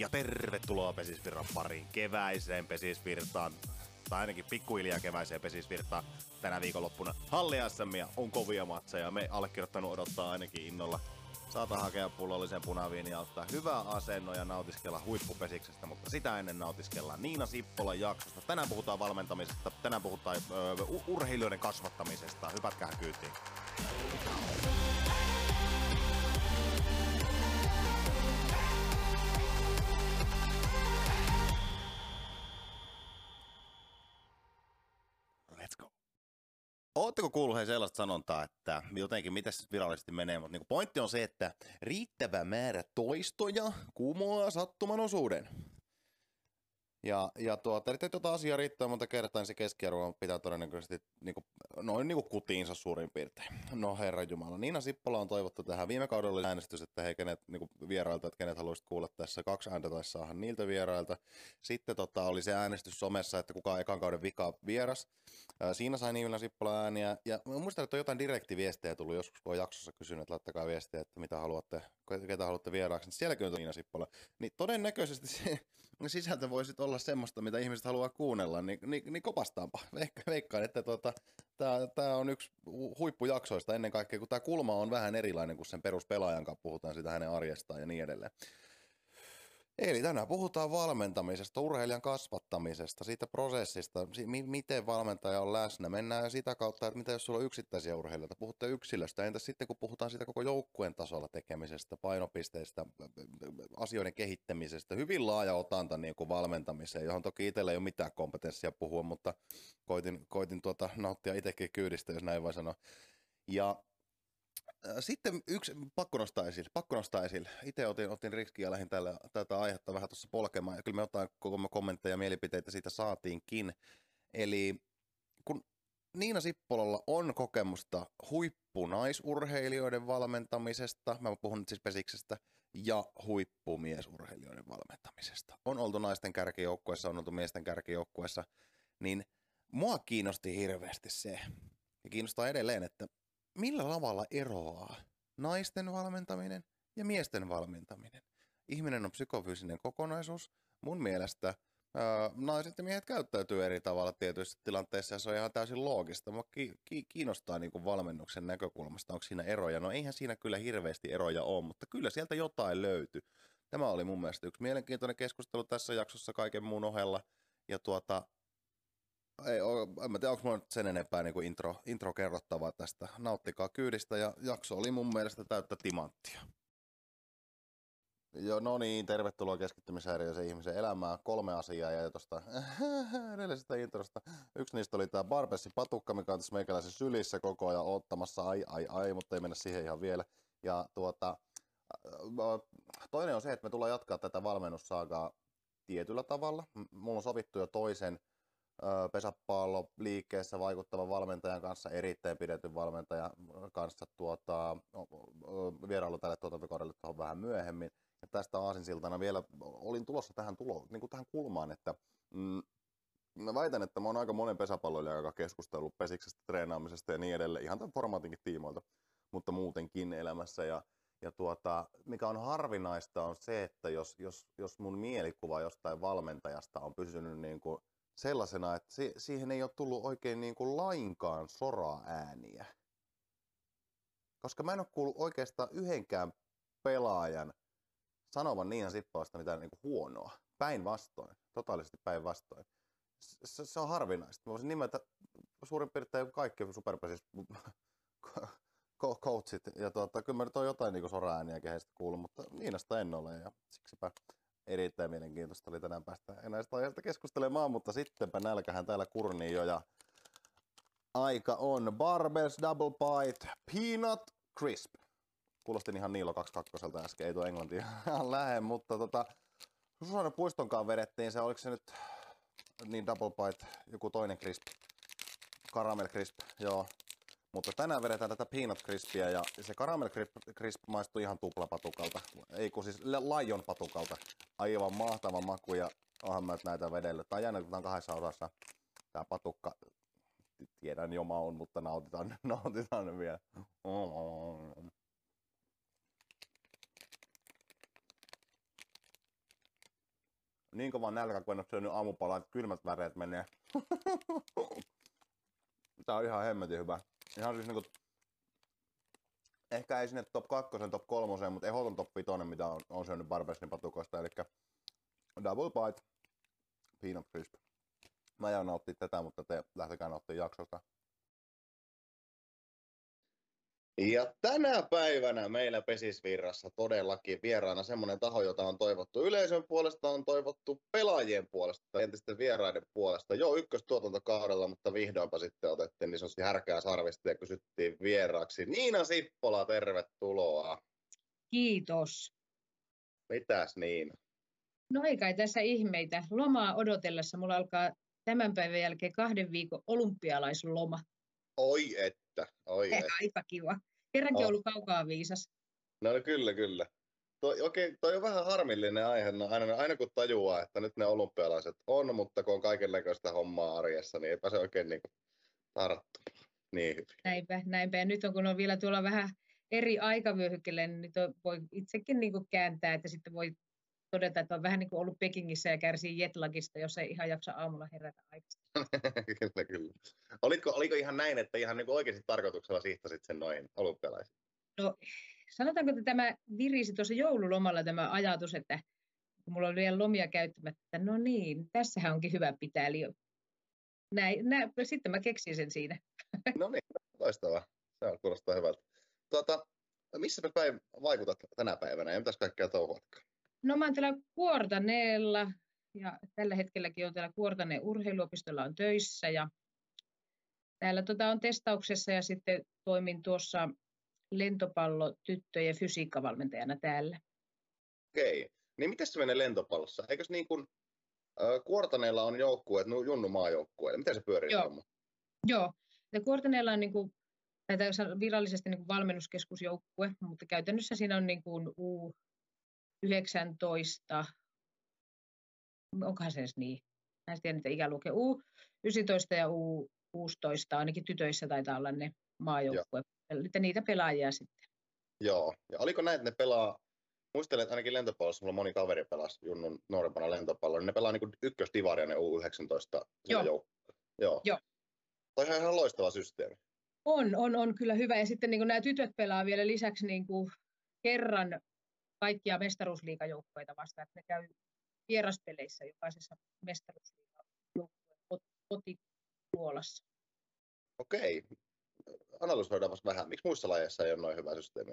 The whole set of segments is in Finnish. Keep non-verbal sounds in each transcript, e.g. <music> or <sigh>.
Ja tervetuloa Pesisvirran pariin keväiseen Pesisvirtaan, tai ainakin pikkuhiljaa keväiseen Pesisvirtaan. Tänä viikonloppuna Halli SM on kovia matseja, me allekirjoittanut odottaa ainakin innolla. Saata hakea pullollisen punaviin ja ottaa hyvää asennoa ja nautiskella huippupesiksestä, mutta sitä ennen nautiskellaan Niina Sippolan jaksosta. Tänään puhutaan valmentamisesta, tänään puhutaan öö, urheilijoiden kasvattamisesta. Hypätkää kyytiin. Oletteko kuullut hei sellaista sanontaa, että jotenkin, miten se virallisesti menee, mutta niin pointti on se, että riittävä määrä toistoja kumoaa sattuman osuuden. Ja, ja tuota, eli tuota asiaa riittää monta kertaa, niin se keskiarvo pitää todennäköisesti niin kuin, noin niin kuin kutiinsa suurin piirtein. No herra Jumala. Niina Sippola on toivottu tähän. Viime kaudella oli äänestys, että hei kenet, niin kuin vierailta, että kenet haluaisit kuulla tässä. Kaksi ääntä taisi saada niiltä vierailta. Sitten tota, oli se äänestys somessa, että kuka on ekan kauden vika vieras. Siinä sai Niina Sippola ääniä. Ja muistan, että on jotain direktiviestejä tullut joskus, kun on jaksossa kysynyt, että laittakaa viestejä, että mitä haluatte, ketä haluatte vieraaksi. Niin sielläkin on Niina Sippola. Niin todennäköisesti se sisältö voisi olla semmoista, mitä ihmiset haluaa kuunnella, niin, niin, niin kopastaanpa. <laughs> Veikka, veikkaan, että tuota, tämä on yksi huippujaksoista ennen kaikkea, kun tämä kulma on vähän erilainen kuin sen peruspelaajan kanssa puhutaan siitä hänen arjestaan ja niin edelleen. Eli tänään puhutaan valmentamisesta, urheilijan kasvattamisesta, siitä prosessista, miten valmentaja on läsnä. Mennään sitä kautta, että mitä jos sulla on yksittäisiä urheilijoita, puhutte yksilöstä. Entä sitten kun puhutaan siitä koko joukkueen tasolla tekemisestä, painopisteistä, asioiden kehittämisestä, hyvin laaja otanta niin kuin valmentamiseen, johon toki itsellä ei ole mitään kompetenssia puhua, mutta koitin, koitin tuota, nauttia itsekin kyydistä, jos näin voi sanoa. Ja sitten yksi, pakko nostaa esille, pakko nostaa esille. Itse otin, otin riskiä ja lähdin tällä, tätä aihetta vähän tuossa polkemaan, ja kyllä me jotain koko kommentteja ja mielipiteitä siitä saatiinkin. Eli kun Niina Sippolalla on kokemusta huippunaisurheilijoiden valmentamisesta, mä puhun nyt siis pesiksestä, ja huippumiesurheilijoiden valmentamisesta. On oltu naisten kärkijoukkueessa, on oltu miesten kärkijoukkueessa, niin mua kiinnosti hirveästi se, ja kiinnostaa edelleen, että millä tavalla eroaa naisten valmentaminen ja miesten valmentaminen? Ihminen on psykofyysinen kokonaisuus. Mun mielestä ää, naiset ja miehet käyttäytyy eri tavalla tietyissä tilanteissa ja se on ihan täysin loogista. Mua ki- ki- kiinnostaa niin kuin valmennuksen näkökulmasta, onko siinä eroja. No eihän siinä kyllä hirveästi eroja ole, mutta kyllä sieltä jotain löytyy. Tämä oli mun mielestä yksi mielenkiintoinen keskustelu tässä jaksossa kaiken muun ohella. Ja tuota, ei, en mä tiedä, onko mulla sen enempää niin kuin intro, intro kerrottavaa tästä. Nauttikaa kyydistä ja jakso oli mun mielestä täyttä timanttia. Joo, no niin, tervetuloa keskittymishäiriöisen ihmisen elämään. Kolme asiaa ja tuosta <laughs> edellisestä introsta. Yksi niistä oli tämä Barbessi patukka, mikä on tässä meikäläisen sylissä koko ajan ottamassa. Ai, ai, ai, mutta ei mennä siihen ihan vielä. Ja tuota, toinen on se, että me tullaan jatkaa tätä valmennussaagaa tietyllä tavalla. Mulla on sovittu jo toisen pesäpallo liikkeessä vaikuttavan valmentajan kanssa, erittäin pidetyn valmentajan kanssa tuota, vierailu tälle tuotantokaudelle tuohon vähän myöhemmin. Ja tästä aasinsiltana vielä olin tulossa tähän, tulo, niin kuin tähän kulmaan, että mm, mä väitän, että mä oon aika monen pesäpalloilijan joka keskustellut pesiksestä, treenaamisesta ja niin edelleen, ihan tämän formaatinkin tiimoilta, mutta muutenkin elämässä. Ja, ja tuota, mikä on harvinaista on se, että jos, jos, jos mun mielikuva jostain valmentajasta on pysynyt niin kuin sellaisena, että si- siihen ei ole tullut oikein niin kuin lainkaan soraa ääniä. Koska mä en ole kuullut oikeastaan yhdenkään pelaajan sanovan Niina Sippalasta mitään niin kuin huonoa. Päinvastoin, totaalisesti päinvastoin. Se, se on harvinaista. Mä voisin nimetä suurin piirtein kaikki superpesis coachit. Ja tuota, kyllä mä nyt on jotain niin sora-ääniä heistä kuullut, mutta Niinasta en ole. Ja siksipä erittäin mielenkiintoista oli tänään päästä näistä aiheista keskustelemaan, mutta sittenpä nälkähän täällä kurnii jo ja aika on Barbers Double Bite Peanut Crisp. Kuulostin ihan Niilo 22 äsken, ei tuo englanti ihan lähe, mutta tota, Susanne Puistonkaan vedettiin se, oliko se nyt niin Double Bite, joku toinen crisp, Caramel Crisp, joo, mutta tänään vedetään tätä peanut crispia ja se caramel crisp maistuu ihan tuplapatukalta. Ei kun siis lion patukalta. Aivan mahtava maku ja onhan mä näitä vedellyt. Tai jännä, että kahdessa osassa. Tää patukka, tiedän jo maun, mutta nautitaan, <laughs> nautitaan vielä. niin kova nälkä, kun en ole syönyt aamupalaa, että kylmät väreet menee. <laughs> Tää on ihan hemmetin hyvä. Ihan siis niinku, ehkä ei sinne top 2, top 3, mutta ehdoton top 5, mitä on, on syönyt Barbesin patukoista, eli Double Bite Peanut Crisp. Mä jään nauttia tätä, mutta te lähtekää nauttia jaksosta. Ja tänä päivänä meillä Pesisvirrassa todellakin vieraana semmoinen taho, jota on toivottu yleisön puolesta, on toivottu pelaajien puolesta, entisten vieraiden puolesta. Jo ykköstuotantokaudella, mutta vihdoinpa sitten otettiin niin sanotusti härkää sarvista ja kysyttiin vieraaksi. Niina Sippola, tervetuloa. Kiitos. Mitäs Niina? No ei kai tässä ihmeitä. Lomaa odotellessa mulla alkaa tämän päivän jälkeen kahden viikon olympialaisloma. Oi että, oi että. Aika kiva. Kerrankin oh. ollut kaukaa viisas. No, no kyllä, kyllä. Toi, okay, toi on vähän harmillinen aihe, no, aina, aina kun tajuaa, että nyt ne olympialaiset on, mutta kun on kaikenlaista hommaa arjessa, niin eipä se oikein niin kuin, tarttu niin hyvin. Näinpä, näinpä. Ja nyt on, kun on vielä tuolla vähän eri aikavyöhykkeelle, niin nyt on, voi itsekin niin kuin kääntää, että sitten voi todeta, että on vähän niin kuin ollut Pekingissä ja kärsii jetlagista, jos ei ihan jaksa aamulla herätä aikaisemmin. <laughs> kyllä, kyllä. Oliko, oliko ihan näin, että ihan niin kuin oikeasti tarkoituksella siihtasit sen noin olympialaisiin? No, sanotaanko, että tämä virisi tuossa joululomalla tämä ajatus, että kun mulla oli vielä lomia käyttämättä, että no niin, tässähän onkin hyvä pitää. Eli näin, näin, sitten mä keksin sen siinä. <laughs> No niin, loistavaa. Se on, kuulostaa hyvältä. Tuota, missä päin vaikutat tänä päivänä ja mitäs kaikkea touhuatkaan? No mä oon täällä Kuortaneella ja tällä hetkelläkin on täällä Kuortaneen urheiluopistolla on töissä ja täällä tota on testauksessa ja sitten toimin tuossa lentopallo tyttöjen fysiikkavalmentajana täällä. Okei. Niin miten se menee lentopallossa? Eikös niin kuin äh, Kuortaneella on joukkueet, no Junnu maajoukkueet. Miten se pyörii? Joo. Joo. Ja Kuortaneella on niin kuin, virallisesti niin kuin valmennuskeskusjoukkue, mutta käytännössä siinä on niin kuin U, 19, onkohan se edes niin, mä en tiedä niitä ikäluokkia, U19 ja U16, ainakin tytöissä taitaa olla ne maajoukkue, että niitä pelaajia sitten. Joo, ja oliko näin, että ne pelaa, muistelen, että ainakin lentopallossa mulla moni kaveri pelasi Junnun nuorempana lentopalloa, niin ne pelaa niin ykköstivaria ne U19 Joo. Joo. Joo. Toi on ihan loistava systeemi. On, on, on kyllä hyvä. Ja sitten niin nämä tytöt pelaa vielä lisäksi niin kuin kerran kaikkia mestaruusliigajoukkoita vastaan, että ne käy vieraspeleissä jokaisessa mestaruusliigajoukkueen kotipuolassa. Okei. Analysoidaan vähän. Miksi muissa lajeissa ei ole noin hyvä systeemi?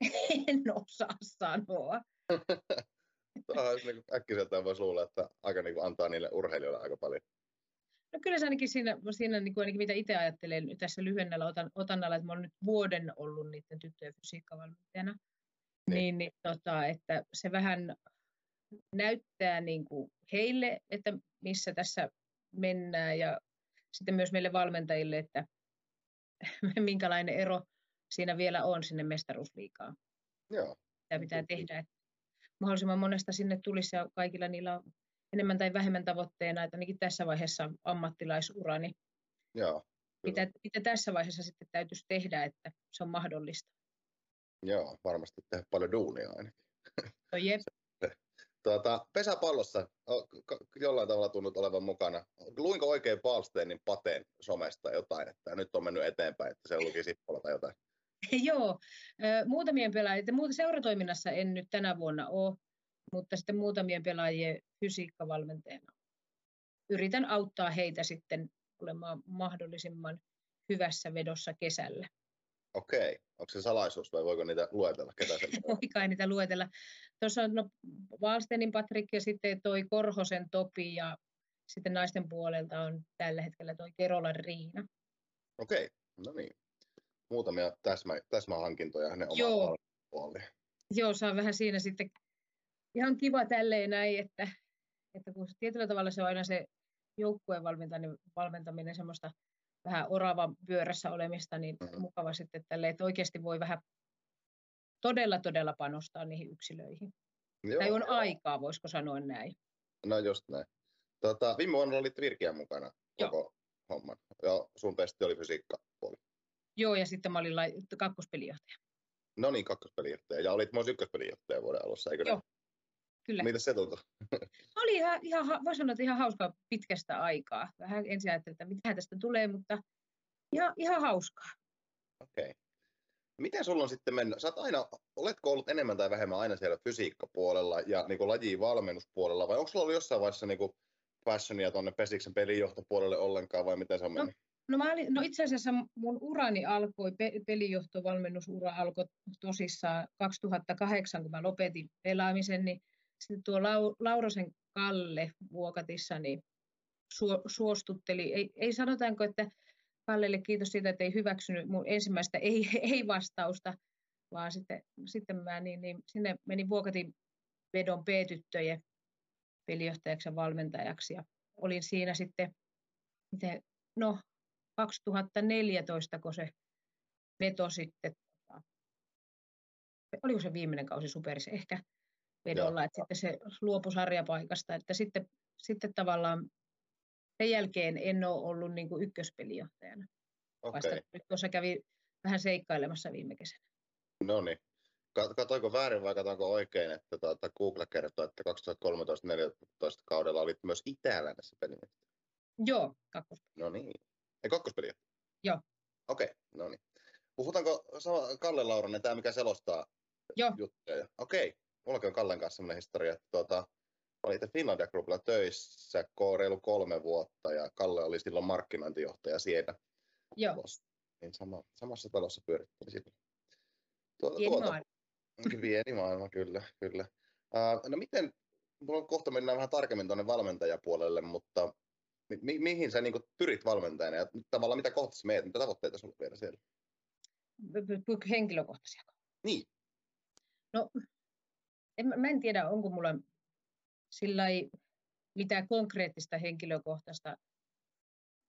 <laughs> En osaa sanoa. <laughs> niin äkkiseltään voisi luulla, että aika niin kuin antaa niille urheilijoille aika paljon. No kyllä se ainakin siinä, siinä niin kuin ainakin mitä itse ajattelen tässä lyhennällä otan, otannalla, että mä olen nyt vuoden ollut niiden tyttöjen fysiikkavalmentajana. Niin, niin, niin tota, että se vähän näyttää niin kuin heille, että missä tässä mennään ja sitten myös meille valmentajille, että <laughs> minkälainen ero siinä vielä on sinne mestaruusliikaan. Joo. Mitä pitää tehdä, että mahdollisimman monesta sinne tulisi ja kaikilla niillä on enemmän tai vähemmän tavoitteena, että ainakin tässä vaiheessa ammattilaisurani. Joo, mitä, mitä tässä vaiheessa sitten täytyisi tehdä, että se on mahdollista. Joo, varmasti tehdä paljon duunia ainakin. No jep. <laughs> Tuota, pesäpallossa jollain tavalla tunnut olevan mukana. Luinko oikein Palsteenin pateen somesta jotain, että nyt on mennyt eteenpäin, että se luki Sippola tai jotain? <laughs> Joo, muutamien pelaajien, muuta seuratoiminnassa en nyt tänä vuonna ole, mutta sitten muutamien pelaajien fysiikkavalmentajana. Yritän auttaa heitä sitten olemaan mahdollisimman hyvässä vedossa kesällä. Okei. Onko se salaisuus vai voiko niitä luetella? Ketä se Voi kai niitä luetella. Tuossa on no, Valstenin Patrik ja sitten toi Korhosen Topi ja sitten naisten puolelta on tällä hetkellä toi Kerolan Riina. Okei, no niin. Muutamia täsmä, täsmähankintoja hänen omaan puoliin. Joo, saa vähän siinä sitten ihan kiva tälleen näin, että, että kun tietyllä tavalla se on aina se joukkueen valmentaminen, valmentaminen semmoista vähän oravan pyörässä olemista, niin mm-hmm. mukava sitten tälle, että oikeasti voi vähän todella, todella panostaa niihin yksilöihin. Joo, tai on joo. aikaa, voisiko sanoa näin. No just näin. Tota, viime vuonna olit Virkiän mukana koko joo. homman. Ja sun testi oli fysiikkapuoli. Joo, ja sitten mä olin lai- kakkospelijohtaja. No niin, kakkospelijohtaja. Ja olit myös ykköspelijohtaja vuoden alussa, eikö Joo. Kyllä. Mitä se tuntui? Oli ihan, ihan, voi sanoa, että ihan hauskaa pitkästä aikaa. Vähän ensin ajattelin, että mitä tästä tulee, mutta ihan, ihan hauskaa. Okei. Okay. Miten sulla on sitten mennyt? Sä aina, oletko ollut enemmän tai vähemmän aina siellä fysiikkapuolella ja niin kuin lajiin valmennuspuolella, vai onko sulla ollut jossain vaiheessa niin kuin passionia tuonne Pesiksen pelijohtopuolelle ollenkaan, vai miten se on no, mennyt? No, mä olin, no itse asiassa mun urani alkoi, pe, pelijohtovalmennusura alkoi tosissaan 2008, kun mä lopetin pelaamisen, niin sitten tuo Lau, Laurosen Kalle Vuokatissa niin suostutteli, ei, ei sanotaanko, että Kallelle kiitos siitä, että ei hyväksynyt mun ensimmäistä ei, <laughs> ei-vastausta, vaan sitten, sitten mä niin, niin sinne menin Vuokatin vedon B-tyttöjen pelijohtajaksi ja valmentajaksi ja olin siinä sitten, miten, no 2014, kun se veto sitten, oliko se viimeinen kausi superissa? Ehkä vedolla, Joo. että sitten se luopui sarjapaikasta, että sitten, sitten tavallaan sen jälkeen en ole ollut niin kuin ykköspelijohtajana. Okay. Vasta nyt tuossa kävi vähän seikkailemassa viime kesänä. No niin. Katoinko väärin vai katoinko oikein, että tuota, Google kertoo, että 2013-2014 kaudella olit myös Itä-Lännessä pelijohtaja? Joo, kakkospeli. No niin. Ei kakkospeliä? Joo. Okei, okay, no niin. Puhutaanko Kalle Lauranen, tämä mikä selostaa Joo. juttuja? Okei, okay. Mullakin on Kallen kanssa sellainen historia, että tuota, olin Finlandia Groupilla töissä reilu kolme vuotta ja Kalle oli silloin markkinointijohtaja siellä. Joo. Talossa. Niin sama, samassa talossa pyörittiin silloin. Tuota, Pieni tuota, maailma. Pieni maailma, kyllä. kyllä. Uh, no miten, mulla on kohta mennään vähän tarkemmin tuonne valmentajapuolelle, mutta mi- mihin sä niin pyrit valmentajana ja tavallaan mitä kohta meet, mitä tavoitteita sulla vielä siellä? Henkilökohtaisia. Niin. No, en, mä en tiedä, onko mulla sillä mitään konkreettista henkilökohtaista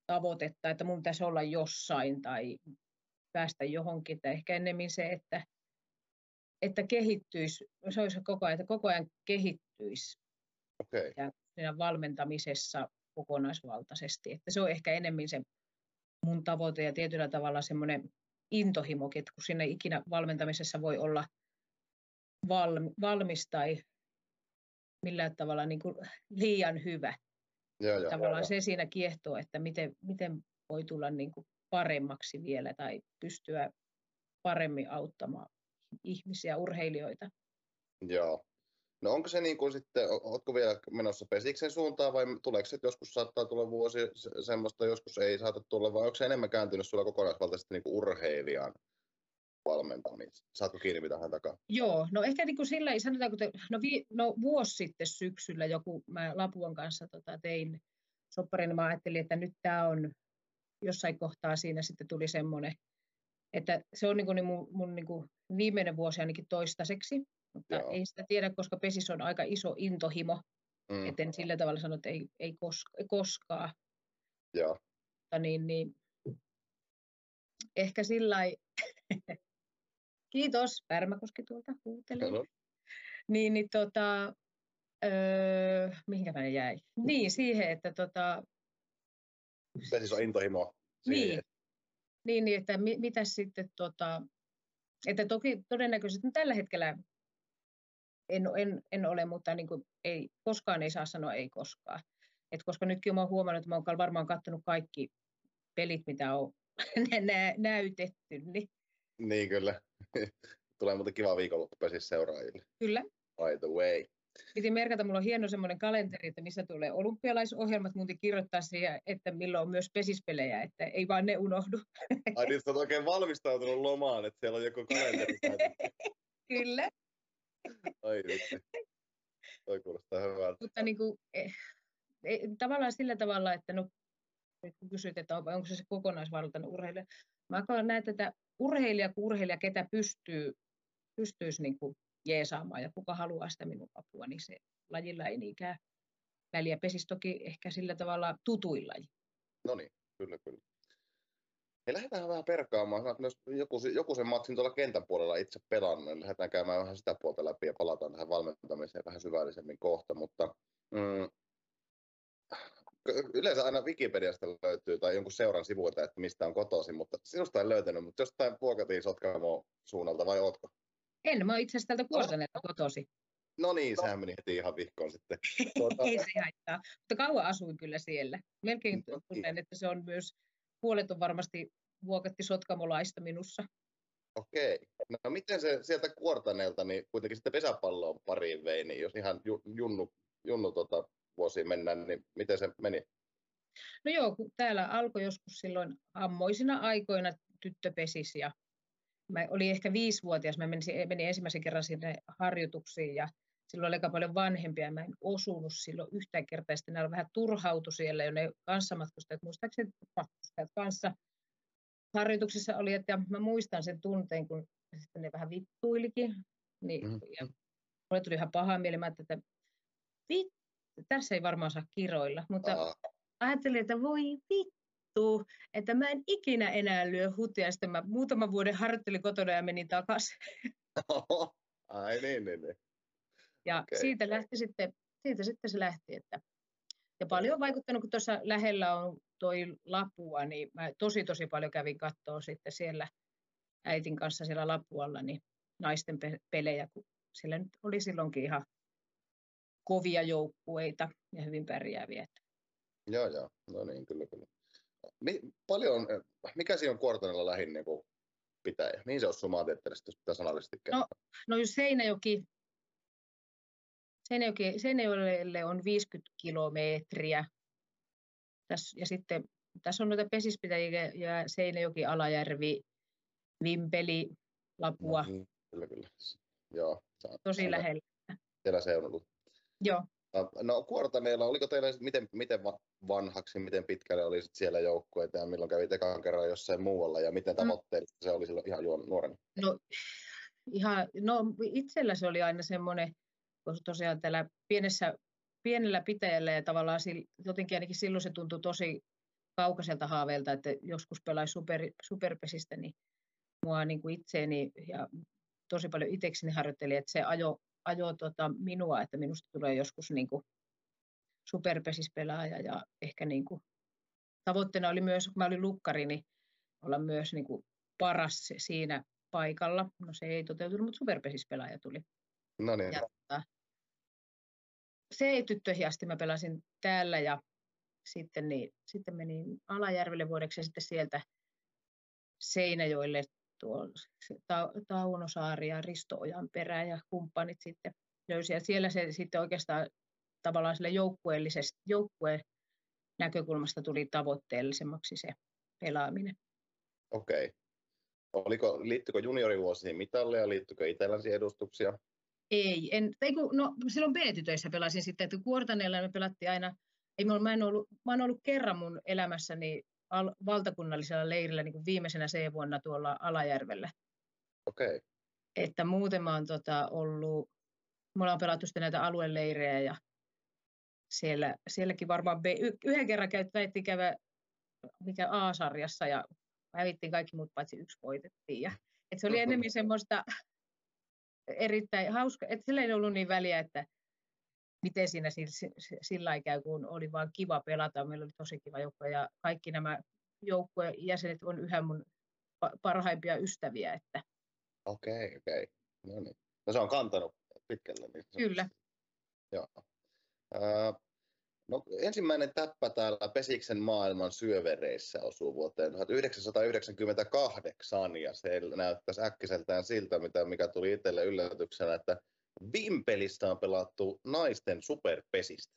tavoitetta, että mun pitäisi olla jossain tai päästä johonkin. Että ehkä ennemmin se, että, että kehittyisi, se olisi koko ajan, että koko ajan kehittyisi okay. ja siinä valmentamisessa kokonaisvaltaisesti. Että se on ehkä enemmän se mun tavoite ja tietyllä tavalla semmoinen intohimokin, että kun sinne ikinä valmentamisessa voi olla valmis tai millään tavalla niin kuin liian hyvä. Ja, ja, tavallaan ja, se siinä kiehtoo, että miten, miten voi tulla niin kuin paremmaksi vielä tai pystyä paremmin auttamaan ihmisiä, urheilijoita. Joo. No onko se niin kuin sitten, oletko vielä menossa pesiksen suuntaan vai tuleeko se, että joskus saattaa tulla vuosi semmoista, joskus ei saata tulla, vai onko se enemmän kääntynyt sulla kokonaisvaltaisesti niin kuin urheilijan valmentamista? Saatko kiinni mitä hän takaa? Joo, no ehkä niin kuin sillä ei sanotaan, kun te, no, vi, no vuosi sitten syksyllä joku, mä Lapuan kanssa tota, tein sopparin, niin mä ajattelin, että nyt tämä on jossain kohtaa siinä sitten tuli semmoinen, että se on niin kuin, niin mun, mun niin kuin viimeinen vuosi ainakin toistaiseksi, mutta Joo. ei sitä tiedä, koska pesis on aika iso intohimo, mm. etten sillä tavalla sano, että ei, ei, koska, koskaan. Joo. Mutta niin, niin, ehkä sillä <laughs> Kiitos, Pärmäkoski tuolta huutelee. Hello. Niin, niin tota, öö, mihinkä mä jäin? Niin, siihen, että tota... Se siis on intohimo. Niin, niin, niin, että mi, mitä sitten tota, että toki todennäköisesti no tällä hetkellä en, en, en ole, mutta niin kuin ei, koskaan ei saa sanoa ei koskaan. Et koska nytkin olen huomannut, että olen varmaan katsonut kaikki pelit, mitä on <laughs> nä- näytetty. Niin. Niin kyllä. <laughs> Tulee muuten kiva viikonloppu siis seuraajille. Kyllä. By the way. Piti merkata, mulla on hieno semmoinen kalenteri, että missä tulee olympialaisohjelmat, muuten kirjoittaa siihen, että milloin on myös pesispelejä, että ei vaan ne unohdu. Ai niin, sä oot oikein valmistautunut lomaan, että siellä on joku kalenteri. <laughs> Kyllä. Ai vitsi. Toi kuulostaa hyvältä. Mutta niin kuin, eh, eh, tavallaan sillä tavalla, että no, kun kysyt, että onko se se kokonaisvaltainen urheilija. Mä näen tätä urheilija kuin urheilija, ketä pystyy, pystyisi niin kuin jeesaamaan ja kuka haluaa sitä minun apua, niin se lajilla ei niinkään väliä. Pesis toki ehkä sillä tavalla tutuilla. No niin, kyllä, kyllä. Hei, lähdetään vähän perkaamaan. Sanoit myös joku, joku sen matsin tuolla kentän puolella itse pelannut, niin lähdetään käymään vähän sitä puolta läpi ja palataan tähän valmentamiseen vähän syvällisemmin kohta, mutta mm, yleensä aina Wikipediasta löytyy tai jonkun seuran sivuilta, että mistä on kotoisin, mutta sinusta en löytänyt, mutta jostain Vuokatiin Sotkamoon suunnalta vai ootko? En, mä oon itse asiassa täältä Kuorsaneelta kotosi. No niin, sehän meni heti ihan vihkoon sitten. <laughs> Tuota... Ei se haittaa, mutta kauan asuin kyllä siellä. Melkein no, tunnen, että se on myös, puolet on varmasti vuokatti sotkamolaista minussa. Okei. No miten se sieltä kuortaneelta, niin kuitenkin sitten pesäpalloon pariin vei, niin jos ihan junnu, junnu tota, vuosi mennään, niin miten se meni? No joo, kun täällä alkoi joskus silloin ammoisina aikoina tyttöpesis ja mä olin ehkä viisivuotias, mä menin, menin ensimmäisen kerran sinne harjoituksiin ja silloin oli aika paljon vanhempia, mä en osunut silloin yhtään kertaa, sitten ne vähän turhautu siellä, jo ne kanssamatkustajat, muistaakseni matkustajat kanssa harjoituksessa oli, että mä muistan sen tunteen, kun sitten ne vähän vittuilikin, niin, mm-hmm. ja mulle tuli ihan paha mieli, mä että vittu, tässä ei varmaan saa kiroilla, mutta Aa. ajattelin, että voi vittu, että mä en ikinä enää lyö hutia, sitten mä muutaman vuoden harjoittelin kotona ja menin takaisin. Ai niin, niin, niin. Ja okay. siitä lähti sitten, siitä sitten se lähti, että ja paljon on vaikuttanut, kun tuossa lähellä on toi Lapua, niin mä tosi tosi paljon kävin katsoa sitten siellä äitin kanssa siellä Lapualla niin naisten pelejä, kun siellä nyt oli silloinkin ihan kovia joukkueita ja hyvin pärjääviä. Joo, joo. No niin, kyllä, kyllä. Mi- paljon, mikä siinä on Kuortanella lähin niin pitäjä? Mihin se on sun maantieteellisesti, jos pitää sanallisesti No, no jos Seinäjoki, Seinäjoki, Seinäjoelle on 50 kilometriä. Täs, ja sitten tässä on noita pesispitäjiä ja Seinäjoki, Alajärvi, Vimpeli, Lapua. No, niin, kyllä, kyllä. Joo. Tosi lähellä. Siellä seudulla. Joo. No Kuortaneella, oliko teillä miten, miten vanhaksi, miten pitkälle oli siellä joukkueita ja milloin kävi ekan kerran jossain muualla ja miten mm. tavoitteellista se oli silloin ihan nuorena? No, ihan, no itsellä se oli aina semmoinen, koska tosiaan tällä pienessä, pienellä pitäjällä ja tavallaan jotenkin ainakin silloin se tuntui tosi kaukaiselta haaveelta, että joskus pelaisi super, superpesistä, niin mua niin kuin itseeni ja tosi paljon itsekseni harjoitteli, että se ajo ajoi tota minua, että minusta tulee joskus niin kuin superpesispelaaja ja ehkä niin kuin, tavoitteena oli myös, kun mä olin lukkari, niin olla myös niin kuin paras siinä paikalla. No se ei toteutunut, mutta superpesispelaaja tuli. No niin. Ja, tota, se tyttöihin asti mä pelasin täällä ja sitten, niin, sitten menin Alajärvelle vuodeksi ja sitten sieltä Seinäjoelle tuo Taunosaari ja Risto perä ja kumppanit sitten löysi. Ja siellä se sitten oikeastaan tavallaan sille joukkueellisesta joukkueen näkökulmasta tuli tavoitteellisemmaksi se pelaaminen. Okei. Okay. Oliko, liittyykö juniorivuosiin mitalleja, liittyykö itselläsi edustuksia? Ei, en, ei kun, no, silloin B-tytöissä pelasin sitten, että Kuortaneella me pelattiin aina, ei, mä, en ollut, mä olen ollut kerran mun elämässäni al- valtakunnallisella leirillä niin kuin viimeisenä C-vuonna tuolla Alajärvellä. Okei. Okay. Että muuten mä oon tota, ollut, mulla on pelattu sitten näitä alueleirejä ja siellä, sielläkin varmaan B- yhden kerran käytettiin käydä mikä A-sarjassa ja hävittiin kaikki muut paitsi yksi voitettiin. Ja, et se oli enemmän semmoista erittäin hauska, että sillä ei ollut niin väliä, että miten siinä sillä käy, kun oli vaan kiva pelata. Meillä oli tosi kiva joukkue ja kaikki nämä joukkueen jäsenet on yhä mun parhaimpia ystäviä. Että... Okei, okay, okei. Okay. No niin. No se on kantanut pitkälle. Niin Kyllä. Joo. Uh, no, ensimmäinen täppä täällä Pesiksen maailman syövereissä osuu vuoteen 1998 ja se näyttäisi äkkiseltään siltä, mitä, mikä tuli itselle yllätyksenä, että Vimpelistä on pelattu naisten superpesistä.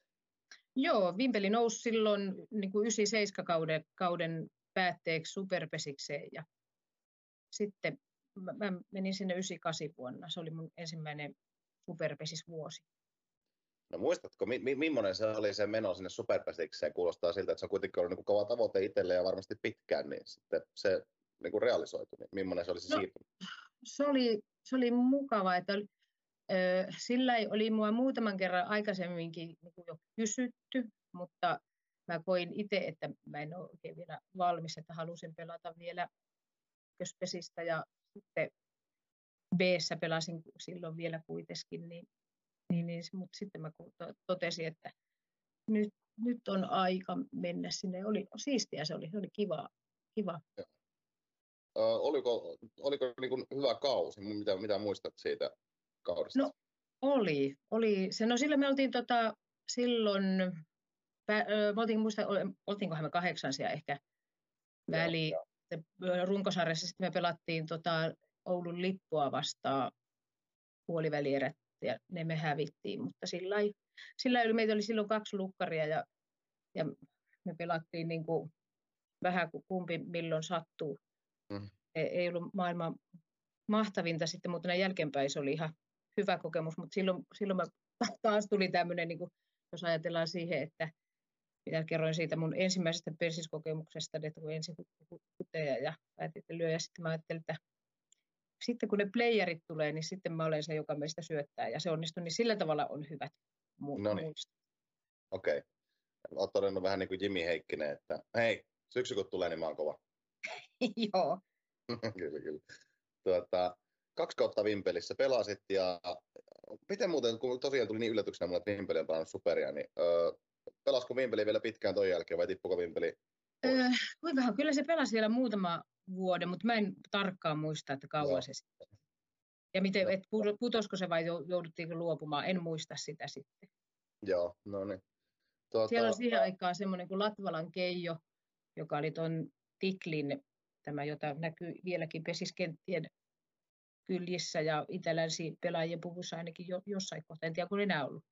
Joo, Vimpeli nousi silloin niin kuin 97 kauden, kauden päätteeksi superpesikseen ja sitten mä, mä menin sinne 98 vuonna. Se oli mun ensimmäinen superpesisvuosi. No muistatko, mi- mi- millainen se oli se meno sinne superpesikseen? Kuulostaa siltä, että se on kuitenkin ollut niin kova tavoite itselle ja varmasti pitkään, niin sitten se niin kuin realisoitu. Niin millainen se oli se no, Se oli, se oli mukava, että oli, sillä oli mua muutaman kerran aikaisemminkin niin jo kysytty, mutta mä koin itse, että mä en ole oikein vielä valmis, että halusin pelata vielä ykköspesistä ja sitten b pelasin silloin vielä kuitenkin, niin, niin, niin, mutta sitten mä totesin, että nyt, nyt on aika mennä sinne. Oli siistiä, se oli, se oli kiva. kiva. oliko oliko niin kuin hyvä kausi? Mitä, mitä muistat siitä kaudesta? No, Oli, oli. Se, no silloin me oltiin tota, silloin, me oltiin, muista, oltiinkohan me kahdeksansia ehkä väliin. Runkosarjassa sitten me pelattiin tota, Oulun lippua vastaan puolivälierät ja ne me hävittiin, mutta sillä sillä meitä oli silloin kaksi lukkaria ja, ja me pelattiin niin kuin vähän kuin kumpi milloin sattuu. Mm. Ei, ei ollut maailman mahtavinta sitten, mutta näin jälkeenpäin se oli ihan hyvä kokemus, mutta silloin, silloin mä <laughs> taas tuli tämmöinen, niin kuin, jos ajatellaan siihen, että mitä kerroin siitä mun ensimmäisestä persiskokemuksesta, että kun ensin kuteja ja päätin, että lyö, ja sitten mä ajattelin, että sitten kun ne playerit tulee, niin sitten mä olen se, joka meistä syöttää, ja se onnistuu, niin sillä tavalla on hyvät no niin. Okei. Okay. Olet todennut vähän niin kuin Jimmy Heikkinen, että hei, syksy kun tulee, niin mä oon kova. <laughs> Joo. <laughs> kyllä, kyllä. Tuota, kaksi kautta Vimpelissä pelasit ja miten muuten, kun tosiaan tuli niin yllätyksenä mulle, että Vimpeli on pelannut superia, niin öö, pelasko Vimpeli vielä pitkään ton jälkeen vai tippuko Vimpeli? Öö, vähän, kyllä se pelasi vielä muutama vuoden, mutta mä en tarkkaan muista, että kauan no. se sitten. Ja miten, no. et putosko se vai jouduttiinko luopumaan, en muista sitä sitten. Joo, no niin. Tuota... Siellä on siihen aikaan semmoinen kuin Latvalan Keijo, joka oli tuon Tiklin, tämä, jota näkyy vieläkin pesiskenttien kyljissä ja itälänsi pelaajien puvussa ainakin jo, jossain kohtaa, en tiedä kun enää ollut.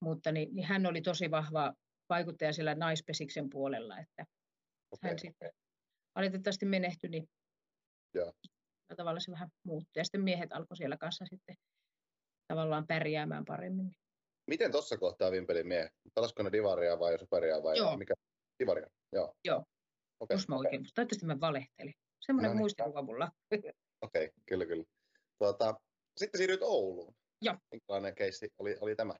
Mutta niin, niin hän oli tosi vahva vaikuttaja siellä naispesiksen puolella, että okay. hän sitten valitettavasti menehtyi, niin ja. tavallaan se vähän muuttui. Ja sitten miehet alkoi siellä kanssa sitten tavallaan pärjäämään paremmin. Miten tuossa kohtaa Vimpelin miehet? Pelasko ne Divaria vai Superia vai Joo. mikä? Divaria, joo. Joo, okay. jos mä oikein, toivottavasti mä valehtelin. Semmoinen no niin. muistikuva mulla. <laughs> Okei, okay, kyllä, kyllä. Tuota, sitten siirryt Ouluun. Joo. Minkälainen keissi oli, oli tämä?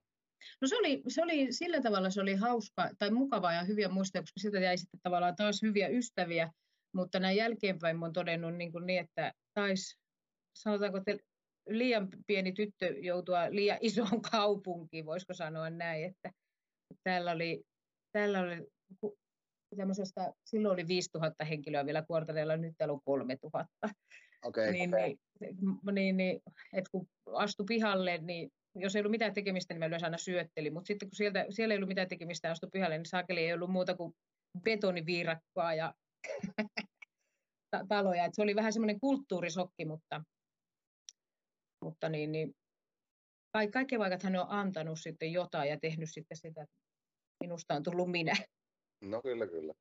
No se oli, se oli, sillä tavalla se oli hauska tai mukava ja hyviä muistoja, koska sitä jäi sitten tavallaan taas hyviä ystäviä, mutta näin jälkeenpäin mä oon todennut niin, kuin niin että taisi, sanotaanko, että liian pieni tyttö joutua liian isoon <laughs> kaupunkiin, voisiko sanoa näin, että täällä oli, täällä oli tämmöisestä, silloin oli 5000 henkilöä vielä kuortareilla, nyt täällä on 3000. Okay, niin, okay. niin, niin, niin, että kun astui pihalle, niin jos ei ollut mitään tekemistä, niin mä yleensä aina syöttelin, mutta sitten kun sieltä, siellä ei ollut mitään tekemistä ja astui pihalle, niin saakeli ei ollut muuta kuin betoniviirakkoa ja <laughs> taloja. Et se oli vähän semmoinen kulttuurisokki, mutta, mutta niin, niin, kaikki vaikka hän on antanut sitten jotain ja tehnyt sitten sitä, että minusta on tullut minä. No kyllä, kyllä.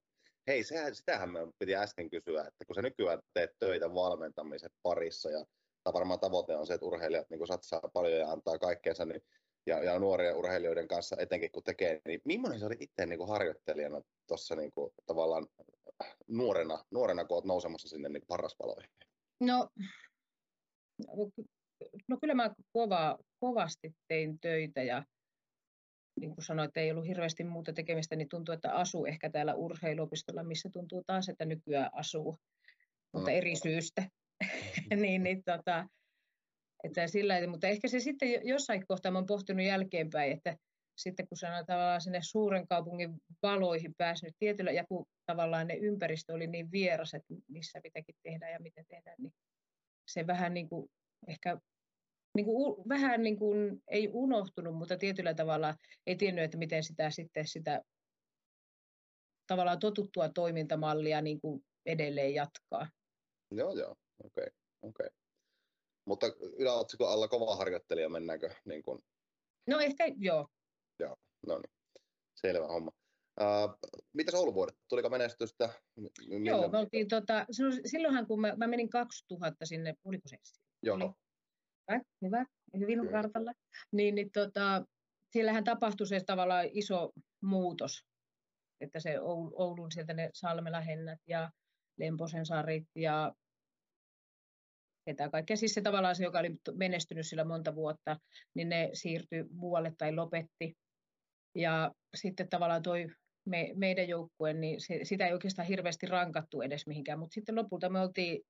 Hei, sehän, sitähän me piti äsken kysyä, että kun sä nykyään teet töitä valmentamisen parissa ja varmaan tavoite on se, että urheilijat niin satsaa paljon ja antaa kaikkeensa, niin, ja, ja nuorien urheilijoiden kanssa etenkin kun tekee, niin millainen se oli itse niin kuin harjoittelijana tuossa niin kuin, tavallaan nuorena, nuorena, kun olet nousemassa sinne niin parraspaloihin? No, no kyllä mä kova, kovasti tein töitä ja niin kuin sanoit, ei ollut hirveästi muuta tekemistä, niin tuntuu, että asuu ehkä täällä urheiluopistolla, missä tuntuu taas, että nykyään asuu, mutta eri syystä. <laughs> niin, niin, tota, että sillä, mutta ehkä se sitten jossain kohtaa, olen pohtinut jälkeenpäin, että sitten kun sanotaan tavallaan sinne suuren kaupungin valoihin pääsnyt tietyllä, ja kun tavallaan ne ympäristö oli niin vieras, että missä mitäkin tehdään ja miten tehdään, niin se vähän niin kuin ehkä niin kuin, vähän niin kuin, ei unohtunut, mutta tietyllä tavalla ei tiennyt, että miten sitä sitten sitä tavallaan totuttua toimintamallia niin kuin edelleen jatkaa. Joo, joo, okei, okay, okei. Okay. Mutta yläotsikon alla kova harjoittelija mennäänkö? Niin kuin... No ehkä joo. Joo, no niin. Selvä homma. Uh, mitäs Ouluvuodet? Tuliko menestystä? Minne... Joo, me oltiin, tota, silloinhan kun mä, mä menin 2000 sinne, oliko se? Joo. Oli, hyvä, hyvä, hyvin kartalla. Niin, niin tota, siellähän tapahtui se tavallaan iso muutos, että se Oulun sieltä ne Salmelahennät ja Lemposen sarit ja ketä kaikkea. Siis se tavallaan se, joka oli menestynyt sillä monta vuotta, niin ne siirtyi muualle tai lopetti. Ja sitten tavallaan toi me, meidän joukkue, niin se, sitä ei oikeastaan hirveästi rankattu edes mihinkään, mutta sitten lopulta me oltiin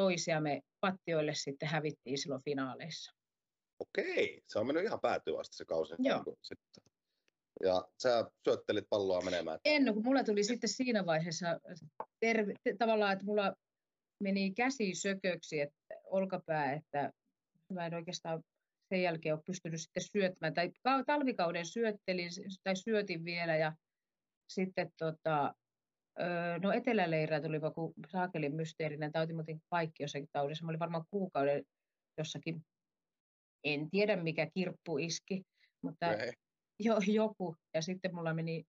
toisiamme pattioille sitten hävittiin silloin finaaleissa. Okei, se on mennyt ihan päätyä asti se kausi. Joo. Sitten. Ja sä syöttelit palloa menemään. En, no, kun mulla tuli sitten siinä vaiheessa terve, tavallaan, että mulla meni käsi sököksi, että olkapää, että mä en oikeastaan sen jälkeen ole pystynyt sitten syöttämään. Tai talvikauden syöttelin tai syötin vielä ja sitten tota, no eteläleirää tuli joku saakelin mysteerinen tauti, mutta kaikki jossakin taudissa. Mä olin varmaan kuukauden jossakin, en tiedä mikä kirppu iski, mutta jo, joku. Ja sitten mulla meni,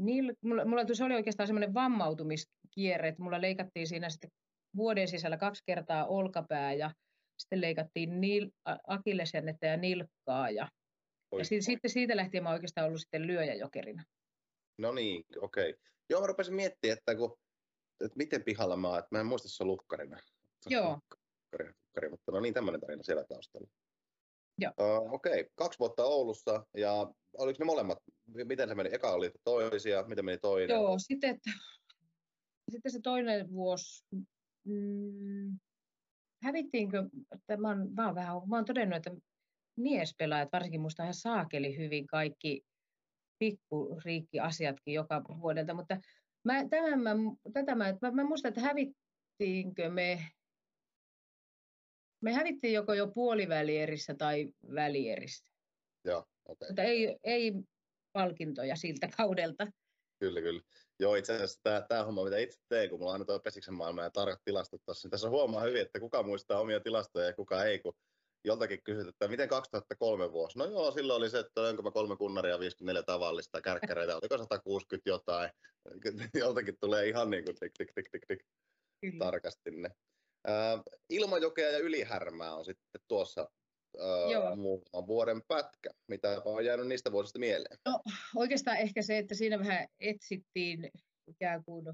nil, mulla, mulla se oli oikeastaan semmoinen vammautumiskierre, että mulla leikattiin siinä sitten vuoden sisällä kaksi kertaa olkapää ja sitten leikattiin nil, akillesjännettä ja nilkkaa ja, ja siitä, sitten siitä lähtien mä oikeastaan ollut sitten lyöjäjokerina. No niin, okei. Okay. Joo, mä rupesin miettimään, että, kun, että miten pihalla mä oon, että mä en muista se on lukkarina. Joo. Lukkari, lukkari, mutta no niin, tämmöinen tarina siellä taustalla. Joo. Uh, okei, okay. kaksi vuotta Oulussa ja oliko ne molemmat, miten se meni? Eka oli toisia, miten meni toinen? Joo, sitten, että, sitten se toinen vuosi, mm, hävittiinkö, että mä oon, mä oon, vähän, mä oon todennut, että miespelaajat varsinkin muista ihan saakeli hyvin kaikki pikkuriikki asiatkin joka vuodelta, mutta mä, tämän mä, tätä mä, mä, mä muistan, että hävittiinkö me, me hävittiin joko jo puolivälierissä tai välierissä. Joo, okay. Mutta ei, ei palkintoja siltä kaudelta. Kyllä, kyllä. Joo, itse asiassa tämä, tämä homma, mitä itse teen, kun mulla on aina tuo Pesiksen maailma ja tarkat tilastot tuossa, niin tässä huomaa hyvin, että kuka muistaa omia tilastoja ja kuka ei, kun joltakin kysyt, että miten 2003 vuosi? No joo, silloin oli se, että onko mä kolme kunnaria 54 tavallista kärkkäreitä, oliko 160 jotain. <laughs> Joltakin tulee ihan niin kuin tik, tik, tik, tik, tik tarkasti ne. Äh, Ilmajokea ja Ylihärmää on sitten tuossa äh, muutaman vuoden pätkä. Mitä on jäänyt niistä vuosista mieleen? No oikeastaan ehkä se, että siinä vähän etsittiin ikään kuin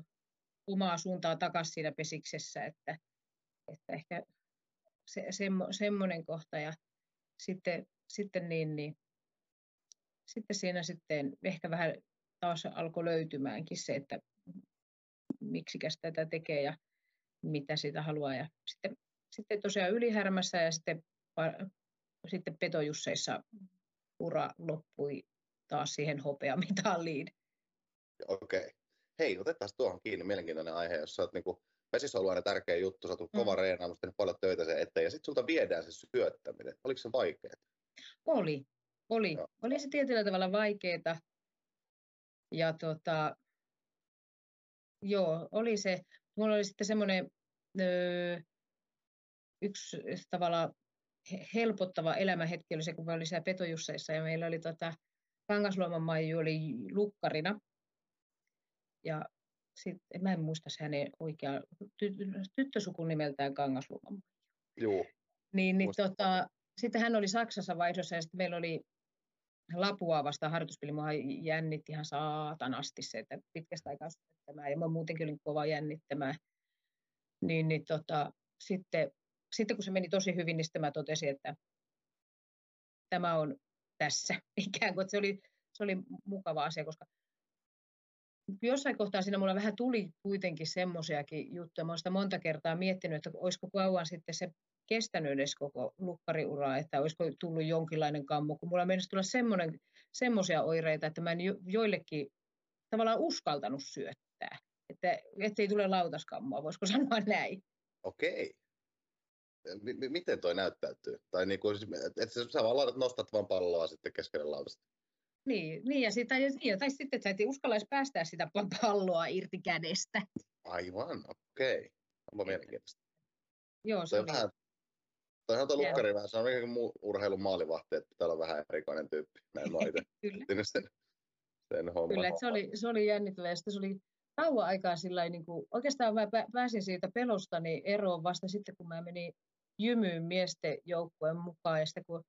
omaa suuntaa takaisin siinä pesiksessä, että, että ehkä se, semmo, semmoinen kohta. Ja sitten, sitten, niin, niin, sitten siinä sitten ehkä vähän taas alkoi löytymäänkin se, että miksikäs tätä tekee ja mitä sitä haluaa. Ja sitten, sitten tosiaan ylihärmässä ja sitten, sitten petojusseissa ura loppui taas siihen hopeamitaliin. Okei. Okay. Hei, otetaan tuohon kiinni. Mielenkiintoinen aihe, jos sä oot niinku vesissä on aina tärkeä juttu, sä oot mm. kova reenaamus, tehnyt paljon töitä sen eteen, ja sitten sulta viedään se syöttäminen. Oliko se vaikeaa? Oli, oli. Joo. Oli se tietyllä tavalla vaikeaa. Ja tota, joo, oli se. Mulla oli sitten semmoinen öö, yksi tavalla helpottava elämänhetki oli se, kun mä olin siellä Petojusseissa ja meillä oli tota, Kangasluoman Maiju oli lukkarina. Ja sitten, mä en muista se hänen oikea ty, tyttösukun nimeltään Kangasluoma. Joo. Niin, niin tota, sitten hän oli Saksassa vaihdossa ja sitten meillä oli Lapua vasta harjoituspeli. Mua jännitti ihan saatanasti se, että pitkästä aikaa syöttämään ja mä muutenkin olin kova jännittämään. Niin, niin tota, sitten, sitten kun se meni tosi hyvin, niin sitten mä totesin, että tämä on tässä <laughs> ikään kuin. Että se oli, se oli mukava asia, koska jossain kohtaa siinä mulla vähän tuli kuitenkin semmoisiakin juttuja. Mä sitä monta kertaa miettinyt, että olisiko kauan sitten se kestänyt edes koko lukkariuraa, että olisiko tullut jonkinlainen kammo, kun mulla meinasi tulla semmoisia oireita, että mä en jo, joillekin tavallaan uskaltanut syöttää, että ettei tule lautaskammoa, voisiko sanoa näin. Okei. M- miten toi näyttäytyy? Tai niin kuin, että sä vaan nostat vaan palloa sitten keskelle lautasta. Niin, niin ja, sitä, niin, tai sitten, että sä et uskalla päästää sitä palloa irti kädestä. Aivan, okei. Okay. Onpa mielenkiintoista. Joo, se on vähän, toi on tuo lukkari vähän, se on niin kuin urheilun maalivahti, että pitää olla vähän erikoinen tyyppi. Näin mä <laughs> Kyllä. sen, sen homman. Kyllä, että se oli, se oli jännittävää. Ja sitten se oli kauan aikaa sillä niin kuin, oikeastaan mä pääsin siitä pelostani eroon vasta sitten, kun mä menin jymyyn miesten joukkueen mukaan. Ja sitten kun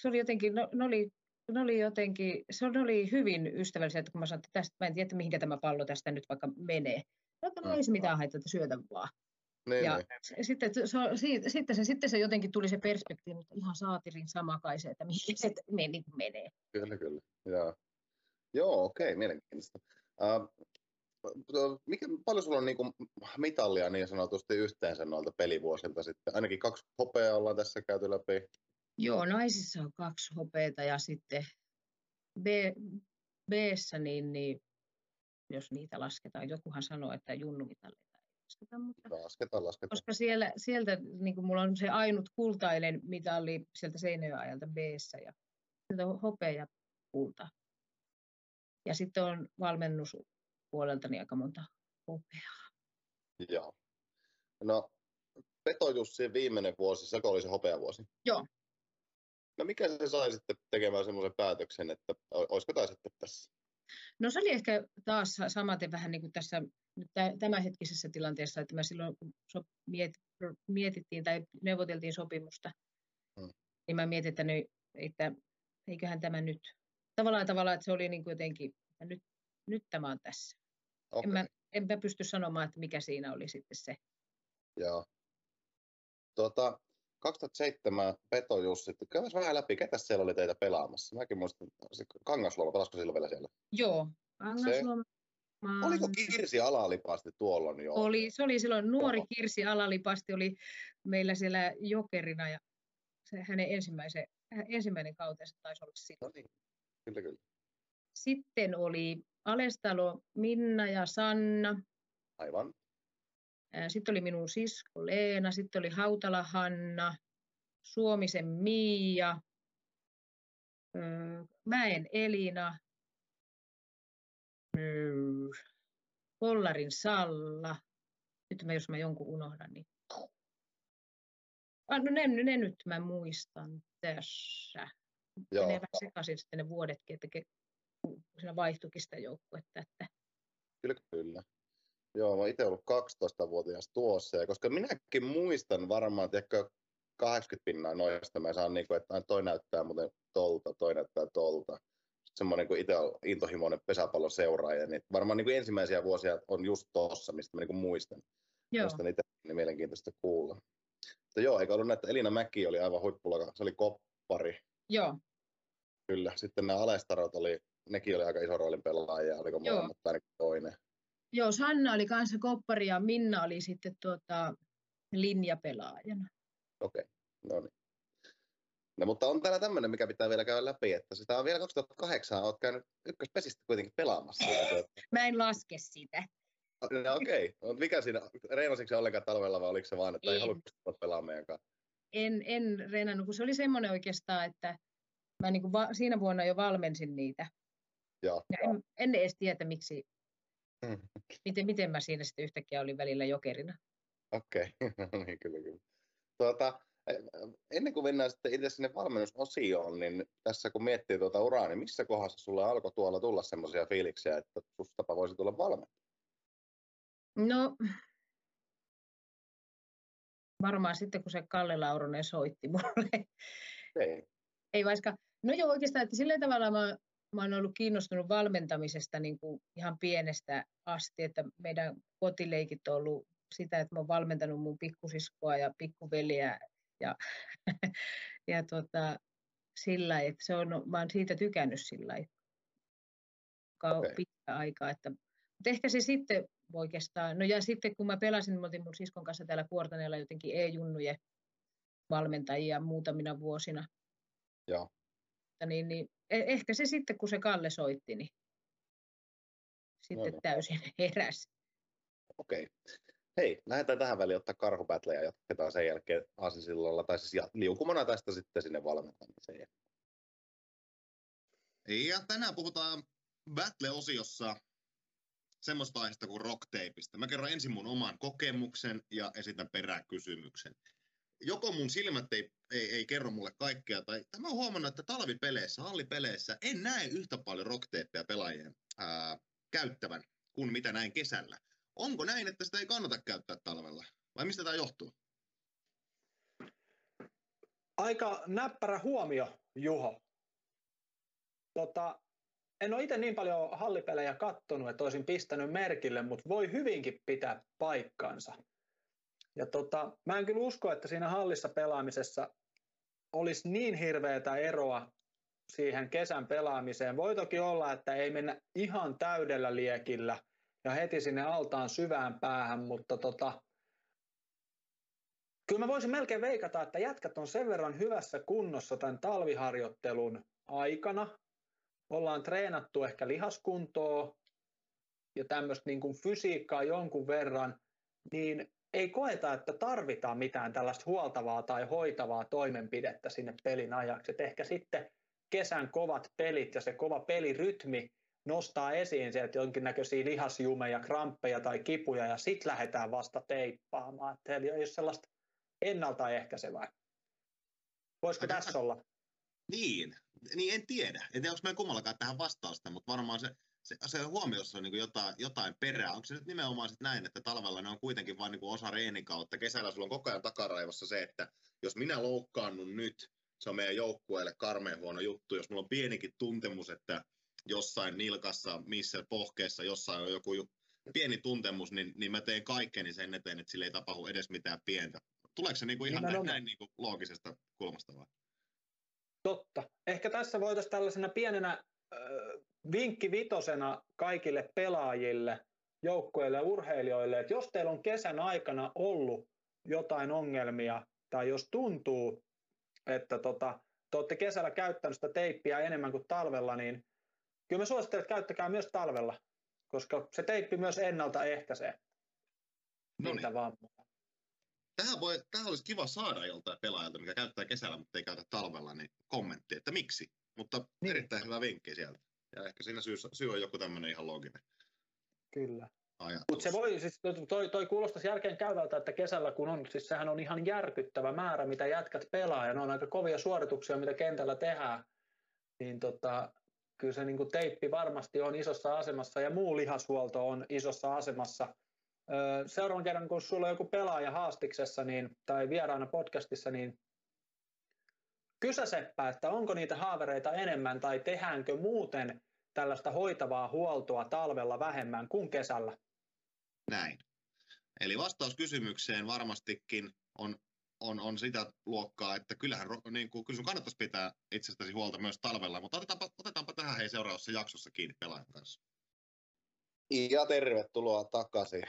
se oli jotenkin, no, ne oli ne oli jotenkin, se oli hyvin ystävällisiä, että kun mä sanoin, että tästä, mä en tiedä, mihinkä tämä pallo tästä nyt vaikka menee. No, no ei se mitään haittaa, että syötä vaan. Niin, ja niin. Sitten, se, sitten, se, sitten se jotenkin tuli se perspektiivi, että ihan saatirin sama kai se, että mihin se meni, menee. Kyllä, kyllä. Joo, Joo okei, okay, mielenkiintoista. Uh, mikä, paljon sulla on niin kuin, mitallia niin sanotusti yhteensä noilta pelivuosilta sitten? Ainakin kaksi hopeaa ollaan tässä käyty läpi. Joo, naisissa on kaksi hopeita ja sitten B, b niin, niin, jos niitä lasketaan, jokuhan sanoo, että junnumitaleita lasketa, mutta Lasketaan, lasketaan. koska siellä, sieltä niin kuin mulla on se ainut kultainen mitali sieltä Seinäjoen ajalta b ja sieltä on hopea ja kulta. Ja sitten on valmennuspuolelta niin aika monta hopeaa. Joo. No, Peto Jussi viimeinen vuosi, se oli se hopeavuosi. Joo. No mikä se sai sitten tekemään semmoisen päätöksen, että olisiko taas sitten tässä? No se oli ehkä taas samaten vähän niin kuin tässä tämänhetkisessä tilanteessa, että mä silloin kun so, miet, mietittiin tai neuvoteltiin sopimusta, Hmm. niin mä mietin, että, nyt, että eiköhän tämä nyt, tavallaan tavallaan, että se oli niin kuin jotenkin, että nyt, nyt tämä on tässä. Okay. En, mä, en mä pysty sanomaan, että mikä siinä oli sitten se. Joo. Tuota, 2007 Peto Jussi, käydään vähän läpi, ketä siellä oli teitä pelaamassa? Mäkin muistan, se Kangasluoma, pelasiko silloin vielä siellä? Joo, Kangasluoma. Maan- Oliko Kirsi Alalipasti tuolloin jo? Oli, se oli silloin nuori. Kirsi Alalipasti, oli meillä siellä jokerina ja se hänen ensimmäisen, ensimmäinen kautensa taisi olla silloin. No niin, kyllä kyllä. Sitten oli Alestalo Minna ja Sanna. Aivan. Sitten oli minun sisko Leena. Sitten oli Hautala Hanna. Suomisen Miia. Mäen Elina. Kollarin Salla. Nyt mä, jos mä jonkun unohdan, niin... Ah, no ne, ne nyt mä muistan tässä. Joo. Menee vähän sekaisin sitten ne vuodetkin, että siinä vaihtuikin sitä joukkuetta. Että Kyllä, kyllä. Joo, mä itse ollut 12-vuotias tuossa, ja koska minäkin muistan varmaan, tiedätkö, 80 pinnaa noista, mä saan niin kuin, että toi näyttää muuten tolta, toi näyttää tolta. Semmoinen, kun itse intohimoinen pesäpallon seuraaja, niin varmaan niin kuin ensimmäisiä vuosia on just tuossa, mistä mä niin kuin muistan. joo, Muistan itse, niin mielenkiintoista kuulla. Mutta joo, eikä ollut näitä, Elina Mäki oli aivan huippula, se oli koppari, joo, kyllä. Sitten nämä Alestarot oli, nekin oli aika iso roolin pelaajia, oliko molemmat ainakin toinen. Joo, Sanna oli kanssa koppari ja Minna oli sitten tuota, linjapelaajana. Okei, no niin. No mutta on täällä tämmöinen, mikä pitää vielä käydä läpi, että sitä on vielä 2008, olet käynyt ykköspesistä kuitenkin pelaamassa. <laughs> Mä en laske sitä. No okei, okay. mikä siinä, reenasitko se ollenkaan talvella vai oliko se vaan, että ei, Ei. haluttu pelaa meidän kanssa? En, en reenannut, kun se oli semmoinen oikeastaan, että mä niin kuin va- siinä vuonna jo valmensin niitä. Joo. Ja en, en edes tiedä, miksi, Mm. miten, miten mä siinä sitten yhtäkkiä olin välillä jokerina. Okei, <laughs> okay. niin kyllä, kyllä. Tuota, ennen kuin mennään sitten itse sinne valmennusosioon, niin tässä kun miettii tuota uraa, niin missä kohdassa sulla alkoi tuolla tulla semmoisia fiiliksiä, että sustapa voisi tulla valmentaja? No, varmaan sitten, kun se Kalle Lauronen soitti mulle. Ei. Ei vaikka, no joo oikeastaan, että sillä tavalla mä, mä oon ollut kiinnostunut valmentamisesta niin kuin ihan pienestä asti, että meidän kotileikit on ollut sitä, että mä oon valmentanut mun pikkusiskoa ja pikkuveliä ja, <laughs> ja tota, sillä että se on, mä oon siitä tykännyt sillä lailla Okei. pitkä aikaa, että mutta ehkä se sitten oikeastaan, no ja sitten kun mä pelasin, mä mun siskon kanssa täällä Kuortaneella jotenkin E-junnujen valmentajia muutamina vuosina. Joo. Niin, niin, ehkä se sitten, kun se Kalle soitti, niin sitten niin. täysin <laughs> heräs. Okei. Hei, lähdetään tähän väliin ottaa karhupätlejä ja jatketaan sen jälkeen Aasinsillalla, tai siis liukumana tästä sitten sinne valmentamiseen. Ja tänään puhutaan Battle-osiossa semmoista aiheesta kuin rockteipistä. Mä kerron ensin mun oman kokemuksen ja esitän peräkysymyksen. Joko mun silmät ei, ei, ei kerro mulle kaikkea, tai mä oon huomannut, että talvipeleissä, hallipeleissä en näe yhtä paljon rockteippiä pelaajien ää, käyttävän kuin mitä näin kesällä. Onko näin, että sitä ei kannata käyttää talvella? Vai mistä tämä johtuu? Aika näppärä huomio, Juho. Tota, en ole itse niin paljon hallipelejä kattonut, että olisin pistänyt merkille, mutta voi hyvinkin pitää paikkansa. Ja tota, mä en kyllä usko, että siinä hallissa pelaamisessa olisi niin hirveätä eroa siihen kesän pelaamiseen. Voi toki olla, että ei mennä ihan täydellä liekillä ja heti sinne altaan syvään päähän, mutta tota, Kyllä mä voisin melkein veikata, että jätkät on sen verran hyvässä kunnossa tämän talviharjoittelun aikana. Ollaan treenattu ehkä lihaskuntoa ja tämmöistä niin kuin fysiikkaa jonkun verran, niin ei koeta, että tarvitaan mitään tällaista huoltavaa tai hoitavaa toimenpidettä sinne pelin ajaksi. Et ehkä sitten kesän kovat pelit ja se kova pelirytmi nostaa esiin sieltä jonkinnäköisiä lihasjumeja, kramppeja tai kipuja ja sitten lähdetään vasta teippaamaan. Et eli ei ole sellaista ennaltaehkäisevää. Voisiko Aika tässä olla? Niin, niin en tiedä. En tiedä, onko meidän kummallakaan tähän vastausta, mutta varmaan se, se, se huomiossa on niin jotain, jotain perää. Onko se nyt nimenomaan sit näin, että talvella ne on kuitenkin vain niin osa reenin kautta. Kesällä sulla on koko ajan takaraivossa se, että jos minä loukkaannun nyt, se on meidän joukkueelle karmeen huono juttu. Jos mulla on pienikin tuntemus, että jossain nilkassa, missä pohkeessa, jossain on joku pieni tuntemus, niin, niin mä teen kaikkeni sen eteen, että sille ei tapahdu edes mitään pientä. Tuleeko se niin kuin ihan näin, näin niin kuin loogisesta kulmasta vai? Totta. Ehkä tässä voitaisiin tällaisena pienenä äh, vinkkivitosena kaikille pelaajille, joukkueille ja urheilijoille, että jos teillä on kesän aikana ollut jotain ongelmia, tai jos tuntuu, että tota, te olette kesällä käyttänyt sitä teippiä enemmän kuin talvella, niin kyllä mä suosittelen, että käyttäkää myös talvella, koska se teippi myös ennaltaehkäisee no niitä vammoja. Tähän, voi, tähän olisi kiva saada joltain pelaajalta, mikä käyttää kesällä, mutta ei käytä talvella, niin kommentti, että miksi. Mutta niin. erittäin hyvä vinkki sieltä. Ja ehkä siinä syy, syy on joku tämmöinen ihan looginen. Kyllä. Mutta se voi, siis toi, toi kuulostaisi järkeen käyvältä, että kesällä kun on, siis sehän on ihan järkyttävä määrä, mitä jätkät pelaa, ja ne on aika kovia suorituksia, mitä kentällä tehdään, niin tota, kyllä se niin kuin teippi varmasti on isossa asemassa, ja muu lihashuolto on isossa asemassa. Seuraavan kerran, kun sulla on joku pelaaja haastiksessa niin, tai vieraana podcastissa, niin kysä Seppä, että onko niitä haavereita enemmän, tai tehdäänkö muuten tällaista hoitavaa huoltoa talvella vähemmän kuin kesällä? Näin. Eli vastaus kysymykseen varmastikin on, on, on sitä luokkaa, että kyllähän niin kuin, kyllä sun kannattaisi pitää itsestäsi huolta myös talvella, mutta otetaanpa, otetaanpa tähän hei seuraavassa jaksossa kiinni pelaajan kanssa. Ja tervetuloa takaisin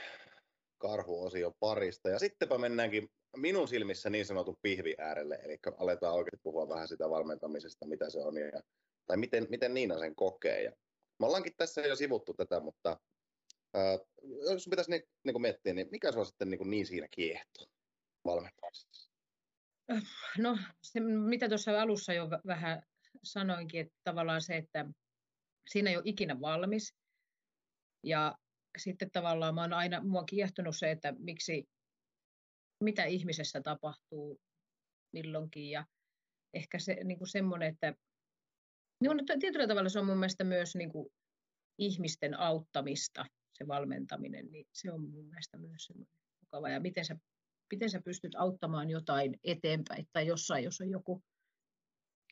karhuosio parista. Ja sittenpä mennäänkin minun silmissä niin sanotun pihvi äärelle, eli aletaan oikein puhua vähän sitä valmentamisesta, mitä se on, ja, tai miten, miten Niina sen kokee. Ja me ollaankin tässä jo sivuttu tätä, mutta ää, jos pitäisi niin, niin kuin miettiä, niin mikä se on sitten niin, kuin niin siinä kiehto valmentamisessa? No, se, mitä tuossa alussa jo vähän sanoinkin, että tavallaan se, että siinä ei ole ikinä valmis. Ja sitten tavallaan mä oon aina, mua on kiehtonut se, että miksi, mitä ihmisessä tapahtuu milloinkin. Ja ehkä se niin kuin semmoinen, että niin on, tietyllä tavalla se on mun mielestä myös niin kuin ihmisten auttamista, se valmentaminen, niin se on mun mielestä myös semmoinen mukava. Ja miten sä, miten sä pystyt auttamaan jotain eteenpäin, tai jossain, jos on joku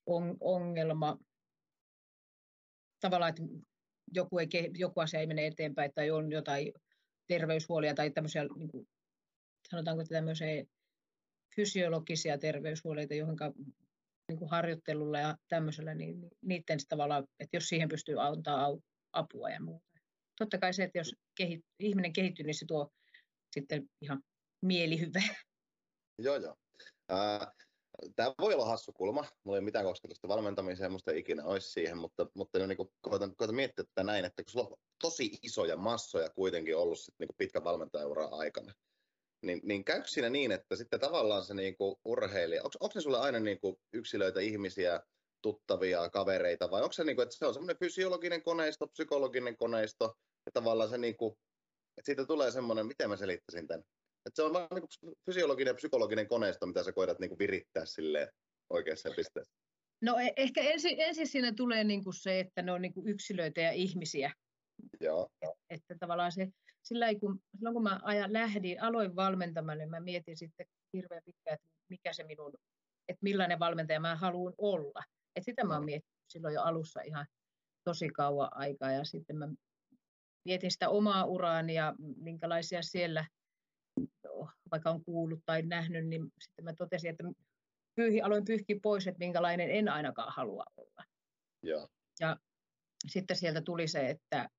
on, ongelma, tavallaan, että joku, ei, joku asia ei mene eteenpäin, tai on jotain terveyshuolia tai tämmöisiä, niin kuin, sanotaanko tämmöisiä fysiologisia terveyshuoleita, johon niin kuin harjoittelulla ja tämmöisellä, niin niiden tavallaan, että jos siihen pystyy antaa apua ja muuta. Totta kai se, että jos kehit, ihminen kehittyy, niin se tuo sitten ihan mielihyvää. Joo, joo. Tämä voi olla hassu kulma. Mulla ei mitään kosketusta valmentamiseen, musta ei ikinä olisi siihen, mutta, mutta niin kuin koitan, koitan miettiä tätä näin, että kun sulla on tosi isoja massoja kuitenkin ollut sit niin pitkän valmentajaura aikana, niin, niin käykö siinä niin, että sitten tavallaan se niin kuin urheilija, onko, onko ne sulle aina niin kuin yksilöitä, ihmisiä, tuttavia, kavereita, vai onko se, niin kuin, että se on semmoinen fysiologinen koneisto, psykologinen koneisto, ja tavallaan se niin kuin, että siitä tulee semmoinen, miten mä selittäisin tämän, että se on vaan niin fysiologinen ja psykologinen koneisto, mitä sä koetat niin virittää silleen oikeassa pisteessä. No e- ehkä ensin, ensin siinä tulee niin kuin se, että ne on niin kuin yksilöitä ja ihmisiä. Joo. Et, että tavallaan se, sillä kun, silloin kun mä ajan, lähdin, aloin valmentamaan, niin mä mietin sitten hirveän pitkään, että mikä se minun, että millainen valmentaja mä haluan olla. Et sitä mä oon miettinyt silloin jo alussa ihan tosi kauan aikaa ja sitten mä mietin sitä omaa uraani ja minkälaisia siellä, vaikka on kuullut tai nähnyt, niin sitten mä totesin, että pyyhi, aloin pyyhkiä pois, että minkälainen en ainakaan halua olla. Ja, ja sitten sieltä tuli se, että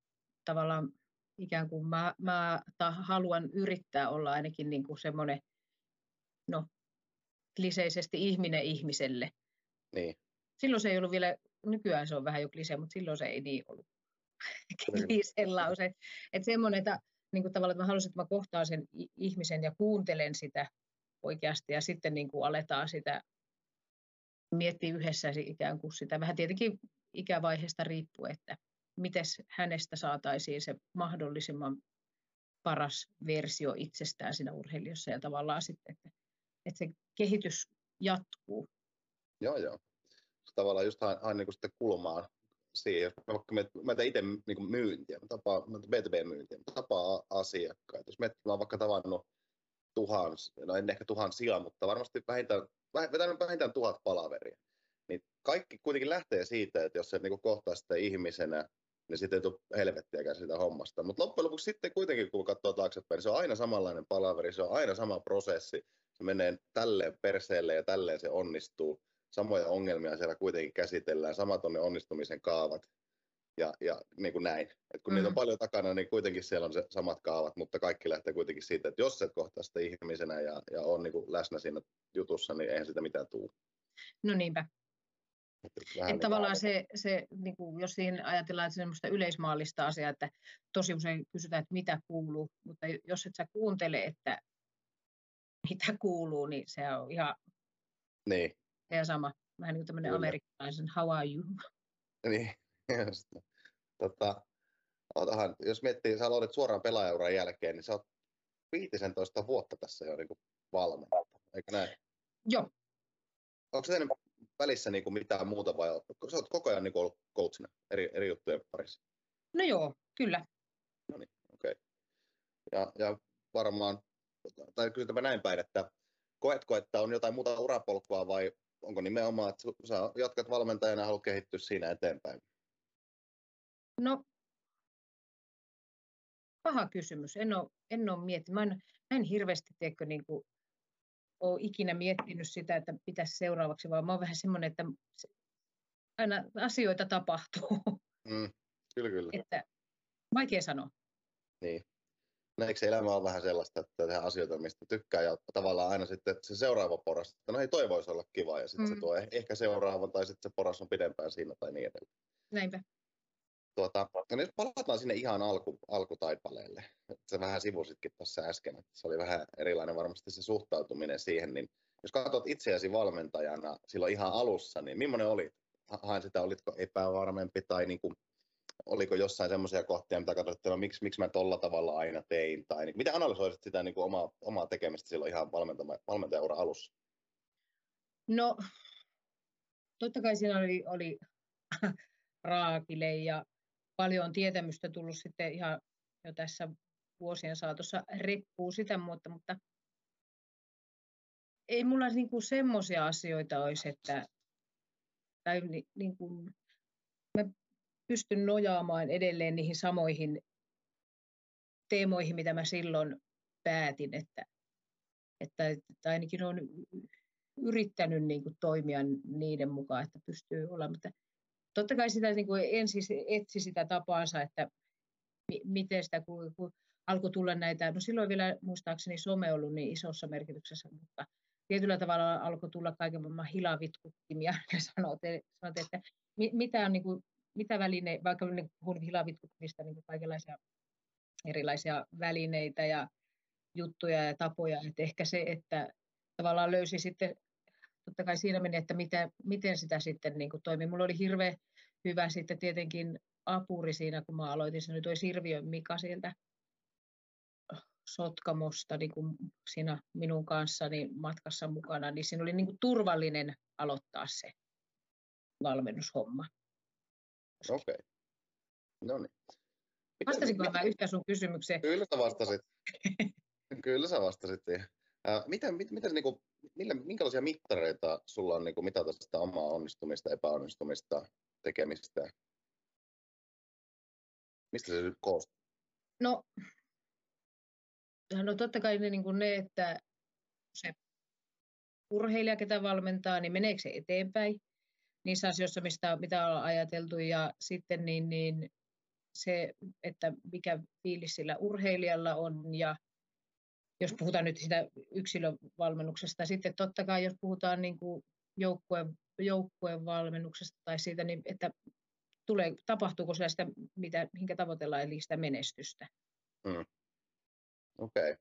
tavallaan ikään kuin mä, mä ta, haluan yrittää olla ainakin niin kuin semmoinen, no, kliseisesti ihminen ihmiselle. Niin. Silloin se ei ollut vielä, nykyään se on vähän jo klise, mutta silloin se ei niin ollut <laughs> klise lause. Että semmoinen, että niin kuin tavallaan, että mä halusin, että mä kohtaan sen ihmisen ja kuuntelen sitä oikeasti ja sitten niin kuin aletaan sitä miettiä yhdessä ikään kuin sitä, vähän tietenkin ikävaiheesta riippuen, että miten hänestä saataisiin se mahdollisimman paras versio itsestään siinä urheilijassa ja tavallaan sitten, että, että se kehitys jatkuu. Joo, joo. Tavallaan just hain niin sitten kulmaan siihen, vaikka mä, mä teen itse niin myyntiä, mä tapaan B2B-myyntiä, mä tapaan asiakkaita. Jos mä, mä oon vaikka tavannut tuhans, no en ehkä tuhansia, mutta varmasti vähintään, vähintään tuhat palaveria. Niin kaikki kuitenkin lähtee siitä, että jos se niin kohtaa sitä ihmisenä, niin sitten ei tule helvettiäkään siitä hommasta. Mutta loppujen lopuksi sitten kuitenkin, kun katsoo taaksepäin, niin se on aina samanlainen palaveri, se on aina sama prosessi. Se menee tälleen perseelle ja tälleen se onnistuu. Samoja ongelmia siellä kuitenkin käsitellään, samat on ne onnistumisen kaavat ja, ja niin kuin näin. Et kun mm. niitä on mm. paljon takana, niin kuitenkin siellä on se samat kaavat, mutta kaikki lähtee kuitenkin siitä, että jos et kohtaa sitä ihmisenä ja, ja on niin kuin läsnä siinä jutussa, niin eihän sitä mitään tule. No niinpä. Että että niin tavallaan se, se niin kuin jos siihen ajatellaan että semmoista yleismaallista asiaa, että tosi usein kysytään, että mitä kuuluu, mutta jos et sä kuuntele, että mitä kuuluu, niin se on ihan niin. Se sama. Vähän niin kuin tämmöinen amerikkalaisen how are you? <laughs> Niin, just. Tota, otahan, jos miettii, sä aloitit suoraan pelaajauran jälkeen, niin sä oot 15 vuotta tässä jo niin valmentaa, eikö näin? Joo. Onko se välissä niin kuin mitään muuta vai sä oot koko ajan niin kuin ollut coachina eri, eri juttujen parissa? No joo, kyllä. No niin, okei. Okay. Ja, ja varmaan, tai kysytäpä näin päin, että koetko, että on jotain muuta urapolkua vai onko nimenomaan, että sä jatkat valmentajana ja haluat kehittyä siinä eteenpäin? No, paha kysymys. En ole, en ole miettinyt. Mä en, mä en hirveästi tiedäkö, niin kuin, ole ikinä miettinyt sitä, että pitäisi seuraavaksi, vaan mä oon vähän semmoinen, että aina asioita tapahtuu. Mm, kyllä, kyllä. Että, vaikea sanoa. Niin. No, eikö se elämä ole vähän sellaista, että tehdään asioita, mistä tykkää ja tavallaan aina sitten se seuraava poras, että no ei toi voisi olla kiva ja sitten mm. se tuo ehkä seuraava tai sitten se poras on pidempään siinä tai niin edelleen. Näinpä. Tuota, no jos palataan sinne ihan alku, alkutaipaleelle, se vähän sivusitkin tuossa äsken, että se oli vähän erilainen varmasti se suhtautuminen siihen, niin jos katsot itseäsi valmentajana silloin ihan alussa, niin millainen oli? Hain sitä, olitko epävarmempi tai niin kuin, oliko jossain semmoisia kohtia, mitä katsoit, että no, miksi, miksi mä tolla tavalla aina tein, tai niin, miten analysoisit sitä niin kuin omaa, omaa tekemistä silloin ihan valmentajaura alussa? No, totta kai siinä oli, oli <laughs> raakile ja paljon tietämystä tullut sitten ihan jo tässä vuosien saatossa reppuu sitä, mutta, mutta ei mulla niinku semmoisia asioita olisi, että tai ni, niin kuin, mä pystyn nojaamaan edelleen niihin samoihin teemoihin, mitä mä silloin päätin, että, että, että ainakin olen yrittänyt niin kuin toimia niiden mukaan, että pystyy olemaan. Mutta totta kai sitä niin kuin ensin etsi sitä tapaansa, että mi, miten sitä, kun, kun alkoi tulla näitä, no silloin vielä muistaakseni some ollut niin isossa merkityksessä, mutta tietyllä tavalla alkoi tulla kaiken maailman hilavitkuttimia <laughs> ja sanot että mitä, on, niin kuin, mitä väline, vaikka niin puhun hilavitkuttimista, niin kaikenlaisia erilaisia välineitä ja juttuja ja tapoja, että ehkä se, että tavallaan löysi sitten totta kai siinä meni, että mitä, miten sitä sitten niin kuin toimi. Mulla oli hirveän hyvä sitten tietenkin apuri siinä, kun mä aloitin. Se nyt oli Sirviön Mika sieltä Sotkamosta niin kuin siinä minun kanssani matkassa mukana, niin siinä oli niin kuin turvallinen aloittaa se valmennushomma. Okei. Okay. No niin. Vastasinko mä yhtään sun kysymykseen? Kyllä sä vastasit. Kyllä sä vastasit. Äh, miten, mit, miten, niin kuin, millä, minkälaisia mittareita sulla on niin kuin, mitata sitä omaa onnistumista, epäonnistumista, tekemistä? Mistä se nyt koostuu? No, no totta kai ne, niin kuin ne, että se urheilija, ketä valmentaa, niin meneekö se eteenpäin niissä asioissa, mistä, mitä on ajateltu, ja sitten niin, niin se, että mikä fiilis sillä urheilijalla on, ja jos puhutaan nyt sitä yksilövalmennuksesta. Sitten totta kai, jos puhutaan niin kuin joukkueen, joukkueen valmennuksesta tai siitä, niin että tulee, tapahtuuko sitä, mitä, minkä tavoitellaan, eli sitä menestystä. Mm. Okei. Okay.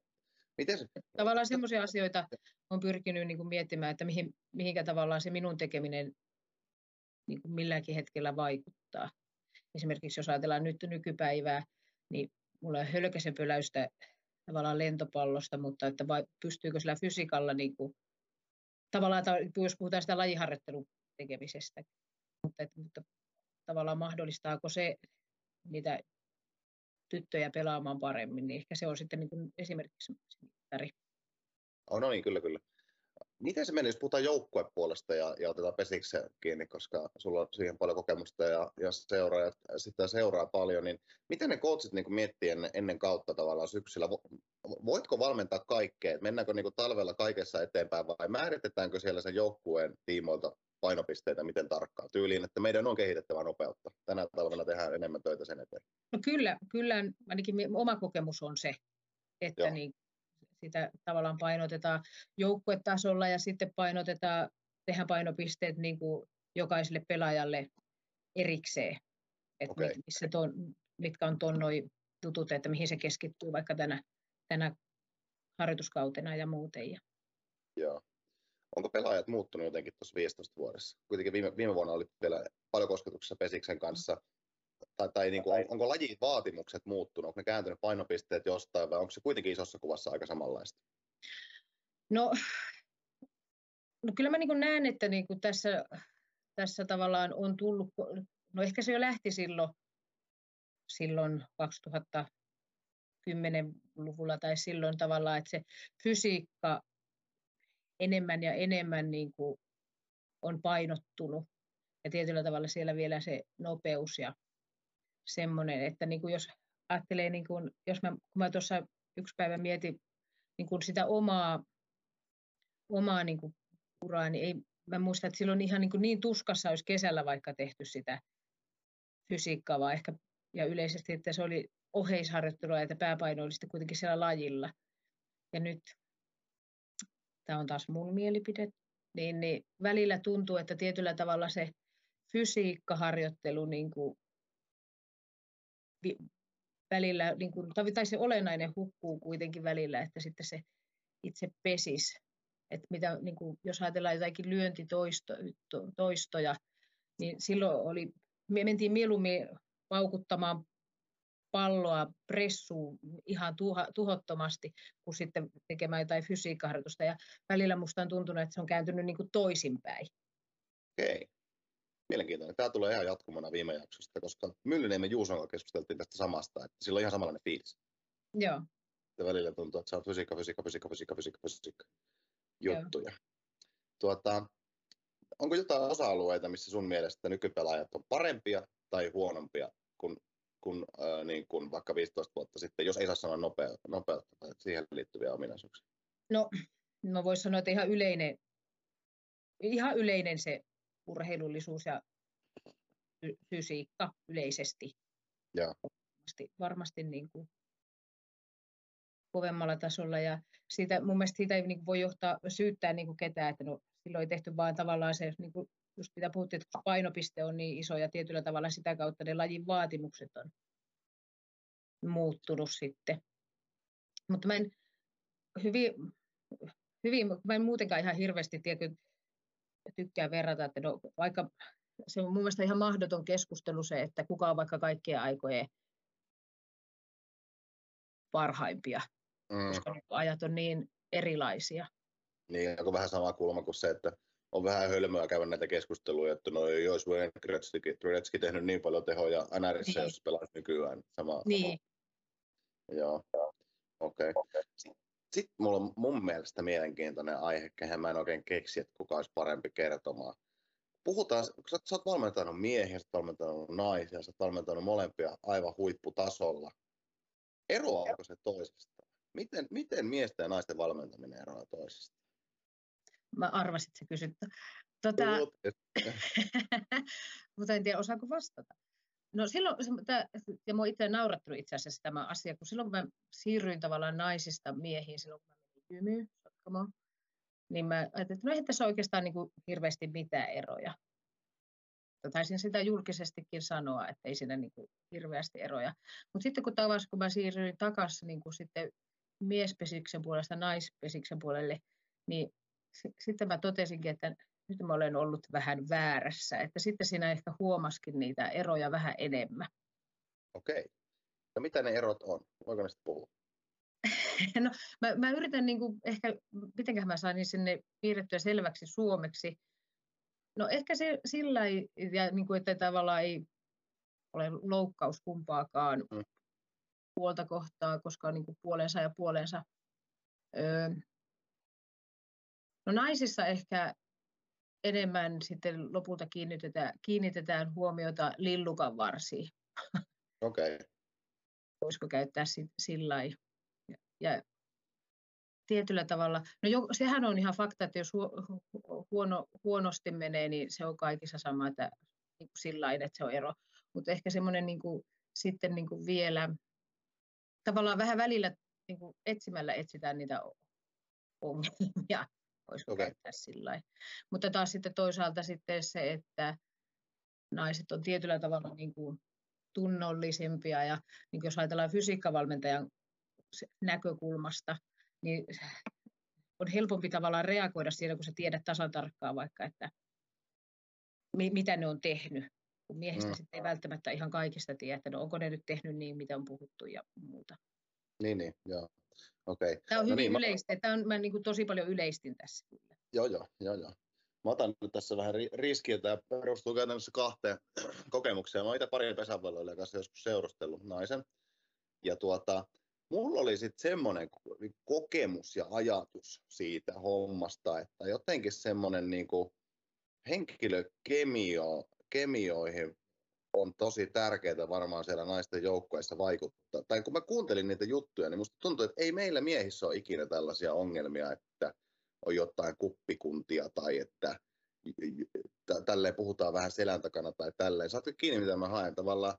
Miten se... Tavallaan semmoisia asioita on pyrkinyt niin kuin miettimään, että mihin, mihinkä tavallaan se minun tekeminen niin kuin milläkin hetkellä vaikuttaa. Esimerkiksi jos ajatellaan nyt nykypäivää, niin mulla on hölkäsen pöläystä tavallaan lentopallosta, mutta että vai, pystyykö sillä fysiikalla, niin kuin, tavallaan jos puhutaan sitä lajiharjoittelun tekemisestä, mutta, että, mutta tavallaan mahdollistaako se niitä tyttöjä pelaamaan paremmin, niin ehkä se on sitten niin kuin esimerkiksi mittari. Oh, no niin, kyllä, kyllä. Miten se meni, jos puhutaan joukkuepuolesta ja, ja otetaan pesikse kiinni, koska sulla on siihen paljon kokemusta ja, ja seuraajat sitä seuraa paljon, niin miten ne coachit niin miettii ennen, ennen kautta tavallaan syksyllä? Voitko valmentaa kaikkea? Mennäänkö niin talvella kaikessa eteenpäin vai määritetäänkö siellä sen joukkueen tiimoilta painopisteitä miten tarkkaan? Tyyliin, että meidän on kehitettävä nopeutta. Tänä talvena tehdään enemmän töitä sen eteen. No kyllä, kyllä ainakin oma kokemus on se, että niin, sitä tavallaan painotetaan joukkuetasolla ja sitten painotetaan, tehdään painopisteet niin kuin jokaiselle pelaajalle erikseen, että okay. missä ton, mitkä on tuon noin tutut, että mihin se keskittyy vaikka tänä, tänä harjoituskautena ja muuten. Ja. Joo. Onko pelaajat muuttunut jotenkin tuossa 15 vuodessa? Kuitenkin viime, viime vuonna oli vielä paljon kosketuksessa Pesiksen kanssa tai, tai niin kuin, onko lajin vaatimukset muuttunut, onko ne kääntynyt painopisteet jostain vai onko se kuitenkin isossa kuvassa aika samanlaista? No, no kyllä mä niin näen, että niin kuin tässä, tässä tavallaan on tullut, no ehkä se jo lähti silloin, silloin 2010-luvulla tai silloin tavallaan, että se fysiikka enemmän ja enemmän niin kuin on painottunut ja tietyllä tavalla siellä vielä se nopeus ja semmoinen, että niin kuin jos ajattelee, niin kuin, jos mä, kun mä tuossa yksi päivä mietin niin kuin sitä omaa, omaa niin kuin uraa, niin ei, mä muistan, että silloin ihan niin, kuin niin tuskassa olisi kesällä vaikka tehty sitä fysiikkaa, vaan ehkä, ja yleisesti, että se oli oheisharjoittelua, että pääpaino oli sitten kuitenkin siellä lajilla. Ja nyt, tämä on taas mun mielipide, niin, niin välillä tuntuu, että tietyllä tavalla se fysiikkaharjoittelu niin kuin välillä, niin kuin, tai se olennainen hukkuu kuitenkin välillä, että sitten se itse pesis. Että mitä, niin kuin, jos ajatellaan jotakin lyöntitoistoja, niin silloin oli, me mentiin mieluummin paukuttamaan palloa pressuun ihan tuha, tuhottomasti, kuin sitten tekemään jotain fysiikkaharjoitusta. Ja välillä musta on tuntunut, että se on kääntynyt niin kuin toisinpäin. Okei mielenkiintoinen. Tämä tulee ihan jatkumana viime jaksosta, koska Myllyniemen Juuson kanssa keskusteltiin tästä samasta, että sillä on ihan samanlainen fiilis. Joo. Ja välillä tuntuu, että sä oot fysiikka, fysiikka, fysiikka, fysiikka, fysiikka, fysiikka juttuja. Joo. Tuota, onko jotain osa-alueita, missä sun mielestä nykypelaajat on parempia tai huonompia kuin, kuin, äh, niin kuin vaikka 15 vuotta sitten, jos ei saa sanoa nopeutta, nopeutta tai siihen liittyviä ominaisuuksia? No, mä voisin sanoa, että ihan yleinen, ihan yleinen se urheilullisuus ja fysiikka yleisesti. Ja. Varmasti, varmasti niin kuin kovemmalla tasolla ja siitä, mun mielestä siitä ei niin kuin voi johtaa, syyttää niin kuin ketään, että no, silloin ei tehty vaan tavallaan se, niin kuin just mitä puhuttiin, että painopiste on niin iso ja tietyllä tavalla sitä kautta ne lajin vaatimukset on muuttunut sitten. Mutta mä en hyvin, hyvin mä en muutenkaan ihan hirveästi tiedä, tykkää verrata, että no, vaikka se on mun mielestä ihan mahdoton keskustelu se, että kuka on vaikka kaikkien aikojen parhaimpia, mm. koska ajat on niin erilaisia. Niin, onko vähän sama kulma kuin se, että on vähän hölmöä käydä näitä keskusteluja, että no ei olisi Wayne Gretzky, tehnyt niin paljon tehoja NRS, niin. jos pelaisi nykyään sama. Niin. Sama. Joo, okei. Okay. okay. Sitten mulla on mun mielestä mielenkiintoinen aihe, kehen mä en oikein keksi, että kuka olisi parempi kertomaan. Puhutaan, kun sä, sä oot valmentanut miehiä, sä oot valmentanut naisia, sä oot valmentanut molempia aivan huipputasolla. Eroaako se toisesta? Miten, miten miesten ja naisten valmentaminen eroaa toisesta? Mä arvasin, että sä kysyt. Tota... <laughs> Mutta en tiedä, osaako vastata. No silloin, ja mua itse naurattanut itse asiassa tämä asia, kun silloin kun mä siirryin tavallaan naisista miehiin, silloin kun mä menin Jymyyn, niin mä ajattelin, että no eihän tässä oikeastaan niin kuin hirveästi mitään eroja. Taisin sitä julkisestikin sanoa, että ei siinä niin kuin hirveästi eroja. Mutta sitten kun taas kun mä siirryin takaisin niin kuin sitten miespesiksen puolesta naispesiksen puolelle, niin sitten mä totesinkin, että nyt mä olen ollut vähän väärässä, että sitten siinä ehkä huomaskin niitä eroja vähän enemmän. Okei. No mitä ne erot on? Voiko niistä puhua? <laughs> No, mä, mä yritän niin kuin ehkä, mitenköhän mä saan niin sinne piirrettyä selväksi suomeksi. No ehkä se sillä ei, ja niin kuin, että tavallaan ei ole loukkaus kumpaakaan Mm. puolta kohtaa, koska on niin kuin puolensa ja puolensa. Öö, no naisissa ehkä enemmän sitten lopulta kiinnitetään, kiinnitetään huomiota lillukan varsiin. Okei. voisiko käyttää sillä lailla. Ja, ja tietyllä tavalla, no jo, sehän on ihan fakta, että jos huo, hu- huono, huonosti menee, niin se on kaikissa sama, että niin sillä että se on ero. Mutta ehkä semmoinen niin kuin, sitten niin kuin vielä, tavallaan vähän välillä niin kuin etsimällä etsitään niitä ongelmia, voisiko Okei. käyttää sillä. Mutta taas sitten toisaalta sitten se, että naiset on tietyllä tavalla niin kuin tunnollisempia ja niin jos ajatellaan fysiikkavalmentajan näkökulmasta, niin on helpompi tavallaan reagoida siinä, kun sä tiedät tasan tarkkaan vaikka, että mi- mitä ne on tehnyt. Kun miehistä mm. sitten ei välttämättä ihan kaikista tiedä, että no onko ne nyt tehnyt niin, mitä on puhuttu ja muuta. Niin, niin, joo. Okei. Tämä on No hyvin niin, mä- yleistä. Tämä on, mä niin kuin tosi paljon yleistin tässä. Kyllä. Joo, joo, joo, joo. Mä otan nyt tässä vähän ri- riskiä. Tämä perustuu käytännössä kahteen <clears throat> kokemukseen. Mä oon itse parin pesänvalloilijan kanssa joskus seurustellut naisen. Ja tuota, mulla oli sitten semmoinen kokemus ja ajatus siitä hommasta, että jotenkin semmoinen niin henkilökemio, kemioihin on tosi tärkeää varmaan siellä naisten joukkueissa vaikuttaa. Tai kun mä kuuntelin niitä juttuja, niin musta tuntuu, että ei meillä miehissä ole ikinä tällaisia ongelmia, että on jotain kuppikuntia tai että tä- tälleen puhutaan vähän selän takana tai tälleen. Saatko kiinni, mitä mä haen? Tavallaan,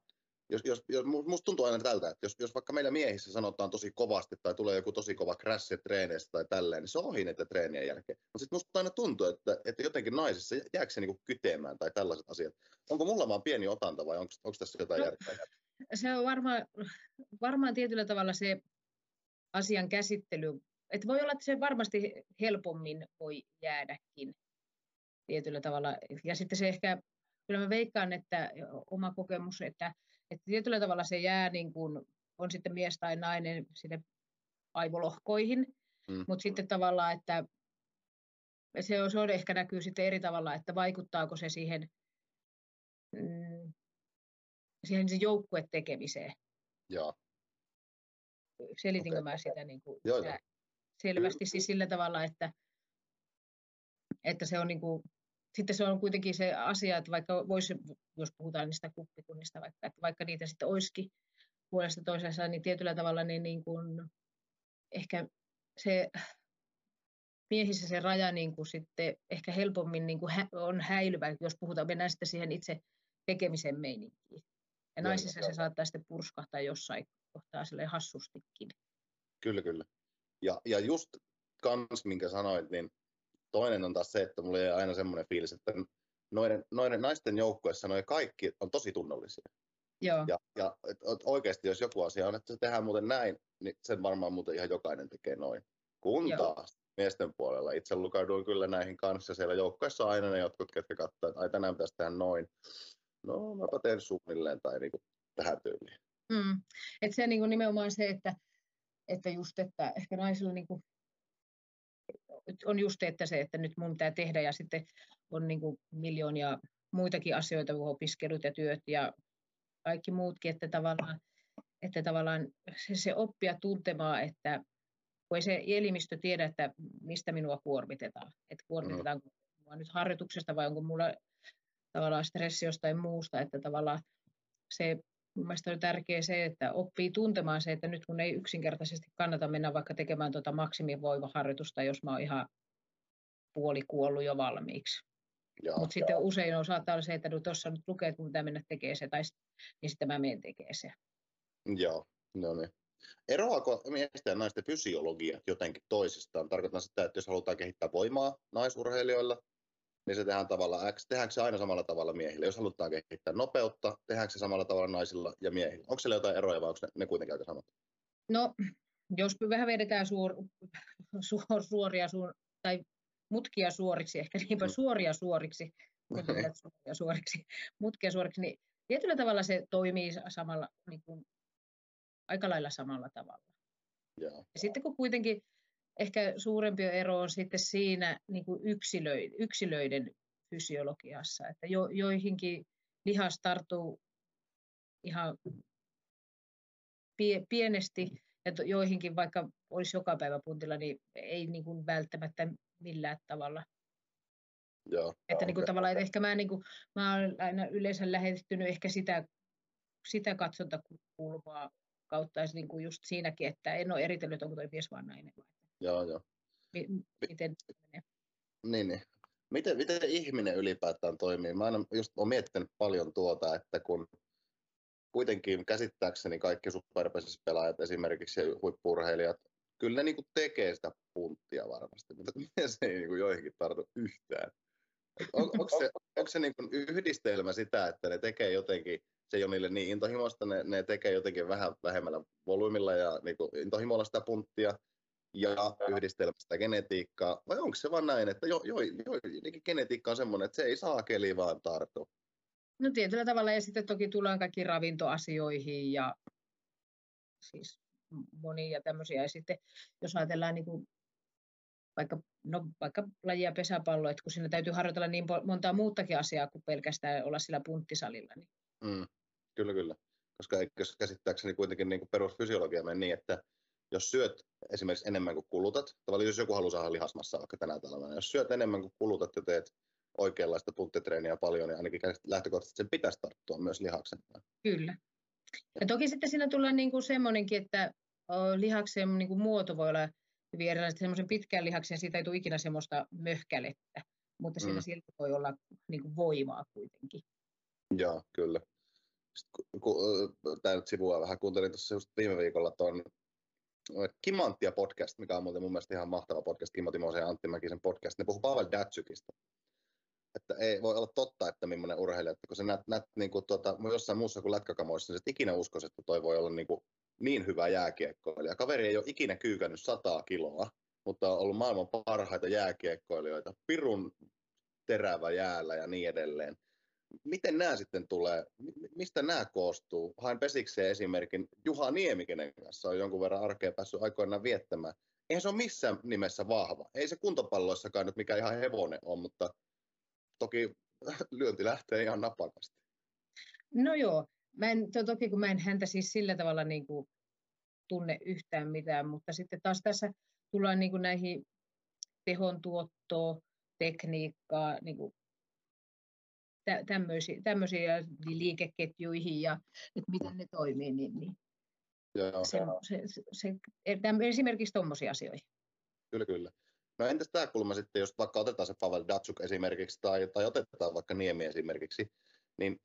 jos, jos, jos, mu- musta tuntuu aina tältä, että jos, jos vaikka meillä miehissä sanotaan tosi kovasti tai tulee joku tosi kova crash treeneissä tai tälleen, niin se on ohi niiden treenien jälkeen. Mutta sitten musta aina tuntuu, että, että jotenkin naisissa jääkö se niinku kyteemään tai tällaiset asiat. Onko mulla vaan pieni otanta vai onko, onko tässä jotain No, järkeä? se on varmaan, varmaan tietyllä tavalla se asian käsittely, että voi olla, että se varmasti helpommin voi jäädäkin tietyllä tavalla. Ja sitten se ehkä, kyllä mä veikkaan, että oma kokemus, että, että tietyllä tavalla se jää niin kuin, on sitten mies tai nainen sinne aivolohkoihin, Mm. mutta sitten tavallaan, että se on, se on ehkä näkyy sitten eri tavalla, että vaikuttaako se siihen, mm, siihen se joukkuetekemiseen. Joo, Selitinkö Okei. mä sitä niin kuin Joo, joo. selvästi siis sillä tavalla, että, että se on niin kuin, sitten se on kuitenkin se asia, että vaikka voisi, jos puhutaan niistä kuppikunnista, vaikka, että vaikka niitä sitten olisikin puolesta toisensa, niin tietyllä tavalla niin, niin kuin, ehkä se miehissä se raja niin kuin sitten ehkä helpommin niin kuin hä, on häilyvä, jos puhutaan, mennään sitten siihen itse tekemisen meininkiin. Ja naisissa joo. se saattaa sitten purskahtaa jossain kohtaa sille hassustikin. kyllä, kyllä. Ja, ja just kans, minkä sanoit, niin toinen on taas se, että mulla jäi aina semmoinen fiilis, että noiden, noiden naisten joukkueessa noin kaikki on tosi tunnollisia. Joo. Ja, ja et, oikeasti, jos joku asia on, että se tehdään muuten näin, niin sen varmaan muuten ihan jokainen tekee noin. Kun Joo. taas miesten puolella itse lukauduin kyllä näihin kanssa. Siellä joukkueessa aina ne jotkut, ketkä katsoo, että ai tänään pitäisi tehdä noin. No, mäpä teen suunnilleen tai niinku tähän tyyliin. Mm. Et se niin kuin nimenomaan se, että, että just, että ehkä naisilla niin kuin, on just että se, että nyt mun pitää tehdä ja sitten on niin kuin miljoonia muitakin asioita kuin opiskelut ja työt ja kaikki muutkin, että tavallaan, että tavallaan se, se oppia tuntemaan, että kun ei se elimistö tiedä, että mistä minua kuormitetaan. Että kuormitetaanko minua nyt harjoituksesta vai onko mulla tavallaan stressi jostain muusta, että tavallaan se mun mielestä on tärkeää se, että oppii tuntemaan se, että nyt mun ei yksinkertaisesti kannata mennä vaikka tekemään tuota maksimivoimaharjoitusta, jos mä oon ihan puoli kuollut jo valmiiksi. Mutta sitten usein on saattaa olla se, että no tuossa nyt lukee, että mun pitää mennä tekemään se, tai niin sitten mä menen tekemään se. Joo, no niin. Eroako miesten ja naisten fysiologiat jotenkin toisistaan? Tarkoitan sitä, että jos halutaan kehittää voimaa naisurheilijoilla, niin se tehdään tavallaan X. Tehdäänkö se aina samalla tavalla miehillä? Jos halutaan kehittää nopeutta, tehdäänkö se samalla tavalla naisilla ja miehillä? Onko siellä jotain eroja vai onko ne, ne kuitenkin aika samat? No, jos vähän vedetään suor, suor, suoria suor, tai mutkia suoriksi, ehkä niinpä mm. suoria suoriksi, suoria suoriksi, mutkia suoriksi, niin tietyllä tavalla se toimii samalla, niin kuin, aika lailla samalla tavalla. Ja. Ja sitten kun kuitenkin ehkä suurempi ero on sitten siinä niin kuin yksilöiden, yksilöiden fysiologiassa, että jo, joihinkin lihas tarttuu ihan pie, pienesti ja joihinkin vaikka olisi joka päivä puntilla, niin ei niin kuin välttämättä millään tavalla. Joo, että niin kuin tavallaan, että ehkä mä, niin kuin, mä olen aina yleensä lähestynyt ehkä sitä, sitä katsontakulmaa kautta niin kuin just siinäkin, että en ole eritellyt, onko toi mies vaan nainen. Joo, joo. M- miten menee? Niin, niin. Miten, miten ihminen ylipäätään toimii? Mä aina just olen miettinyt paljon tuota, että kun kuitenkin käsittääkseni kaikki superpesispelaajat esimerkiksi ja huippurheilijat, kyllä ne niin tekee sitä punttia varmasti, mutta <laughs> se ei niin joihinkin tartu yhtään. On, <laughs> onko se, onko se niin yhdistelmä sitä, että ne tekee jotenkin, se ei ole niille niin intohimoista, ne, ne tekee jotenkin vähän vähemmällä volyymilla ja niin intohimolla sitä punttia, ja yhdistelmästä genetiikkaa, vai onko se vaan näin, että jo, jo, jo, genetiikka on semmoinen, että se ei saa keli vaan tartu? No tietyllä tavalla, ja sitten toki tullaan kaikki ravintoasioihin ja siis monia tämmöisiä. Ja sitten jos ajatellaan niin kuin vaikka, no, vaikka lajia pesäpallo, että kun siinä täytyy harjoitella niin montaa muutakin asiaa kuin pelkästään olla sillä punttisalilla. Niin. Mm, kyllä, kyllä. Koska käsittääkseni kuitenkin niin kuin perusfysiologia menee niin, että jos syöt esimerkiksi enemmän kuin kulutat, tavallaan jos joku haluaa saada lihasmassa vaikka tänä talvena, jos syöt enemmän kuin kulutat ja teet oikeanlaista punttitreeniä paljon, niin ainakin lähtökohtaisesti sen pitäisi tarttua myös lihaksen. Kyllä. Ja toki sitten siinä tulee niin kuin semmoinenkin, että lihaksen niin kuin muoto voi olla hyvin erilaista. Semmoisen pitkän lihaksen siitä ei tule ikinä semmoista möhkälettä, mutta siinä mm. silti voi olla niin kuin voimaa kuitenkin. Joo, kyllä. Tämä nyt sivua vähän. Kuuntelin tuossa just viime viikolla tuon Kimanttia podcast, mikä on muuten mun mielestä ihan mahtava podcast, Kimmo Timosen ja Antti Mäkisen podcast. Ne puhuu Pavel Datsukista. Että ei voi olla totta, että millainen urheilija, että kun se näet, näet niin kuin tuota, jossain muussa kuin lätkäkamoissa, niin se ikinä uskoisi, että toi voi olla niin, kuin niin hyvä jääkiekkoilija. Kaveri ei ole ikinä kyykännyt sataa kiloa, mutta on ollut maailman parhaita jääkiekkoilijoita. Pirun terävä jäällä ja niin edelleen miten nämä sitten tulee, mistä nämä koostuu? Hain pesikseen esimerkin Juha Niemi, kenen kanssa on jonkun verran arkea päässyt aikoinaan viettämään. Eihän se ole missään nimessä vahva. Ei se kuntopalloissakaan nyt mikä ihan hevonen on, mutta toki lyönti lähtee ihan napakasti. No joo, mä en, to, toki kun mä en häntä siis sillä tavalla niin kuin tunne yhtään mitään, mutta sitten taas tässä tullaan niin kuin näihin tehon tuottoon, tekniikkaa, niin kuin tämmöisiä, tämmöisiä liikeketjuihin ja että miten ne toimii, niin, niin Joo. Se, se, se, se, esimerkiksi tuommoisia asioihin. Kyllä, kyllä. No entäs tämä kulma sitten, jos vaikka otetaan se Pavel Datsuk esimerkiksi tai, tai otetaan vaikka Niemi esimerkiksi, niin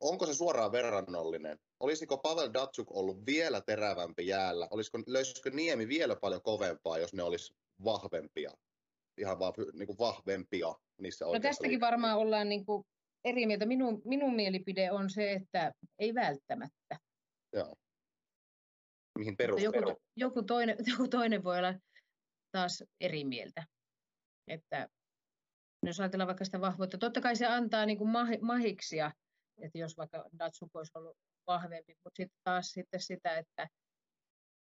onko se suoraan verrannollinen? Olisiko Pavel Datsuk ollut vielä terävämpi jäällä? Olisiko, löysikö Niemi vielä paljon kovempaa, jos ne olisi vahvempia? Ihan vaan niin kuin vahvempia niissä No tästäkin varmaan ollaan niin kuin eri mieltä. Minun, minun mielipide on se, että ei välttämättä. Joo. Mihin perusteella? Joku, joku, toinen, <laughs> joku toinen voi olla taas eri mieltä. Että jos ajatellaan vaikka sitä vahvuutta, totta kai se antaa niin kuin mahiksia, että jos vaikka Datsuk olisi ollut vahvempi, mutta sitten taas sitten sitä, että,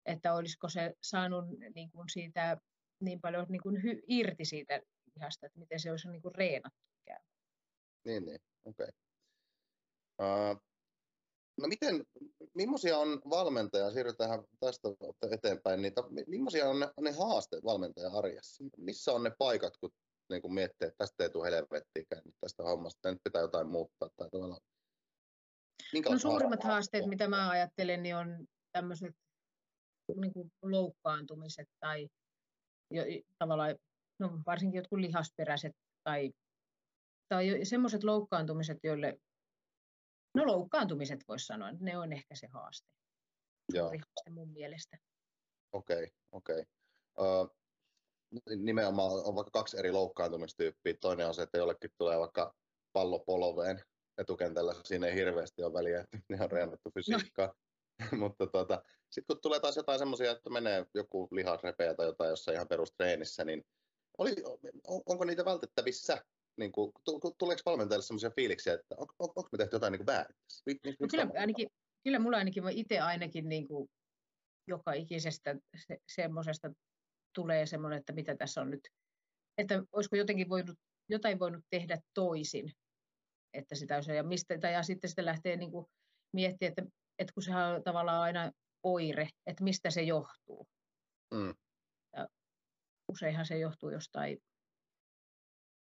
että olisiko se saanut niin kuin siitä niin paljon niin kuin hy, irti siitä lihasta, että miten se olisi niin kuin reenattu ikään. Niin, niin, okei. Okay. Uh, no miten, millaisia on valmentaja, siirrytään tästä eteenpäin, niin millaisia on ne, ne haasteet valmentajan arjessa? Missä on ne paikat, kun niin kuin miettii, että tästä ei tule helvettiä tästä hommasta, nyt pitää jotain muuttaa tai tavallaan No suurimmat haasteet, mitä mä ajattelen, niin on tämmöiset niin kuin loukkaantumiset tai jo, tavallaan no varsinkin jotkut lihasperäiset tai, tai semmoiset loukkaantumiset, joille, no loukkaantumiset voisi sanoa, että ne on ehkä se haaste. Joo. Haaste mun mielestä. Okei, okay, okei. Okay. Uh, nimenomaan on vaikka kaksi eri loukkaantumistyyppiä. Toinen on se, että jollekin tulee vaikka pallo poloveen etukentällä, siinä ei hirveästi ole väliä, että ne on reenattu fysiikkaa. No. <laughs> mutta tuota, sitten kun tulee taas jotain semmoisia, että menee joku lihasrepeä tai jotain jossain ihan perustreenissä, niin oli, on, onko niitä vältettävissä? Niin kuin, tuleeko valmentajille semmoisia fiiliksiä, että on, on, onko me tehty jotain niin väärin? No kyllä, ainakin, kyllä mulla ainakin, itse ainakin niin kuin joka ikisestä se, semmoisesta tulee semmoinen, että mitä tässä on nyt, että olisiko jotenkin voinut, jotain voinut tehdä toisin, että sitä olisi, ja, mistä, ja sitten sitä lähtee niin kuin miettimään, että, että kun se on tavallaan aina oire, että mistä se johtuu. Mm. Ja useinhan se johtuu jostain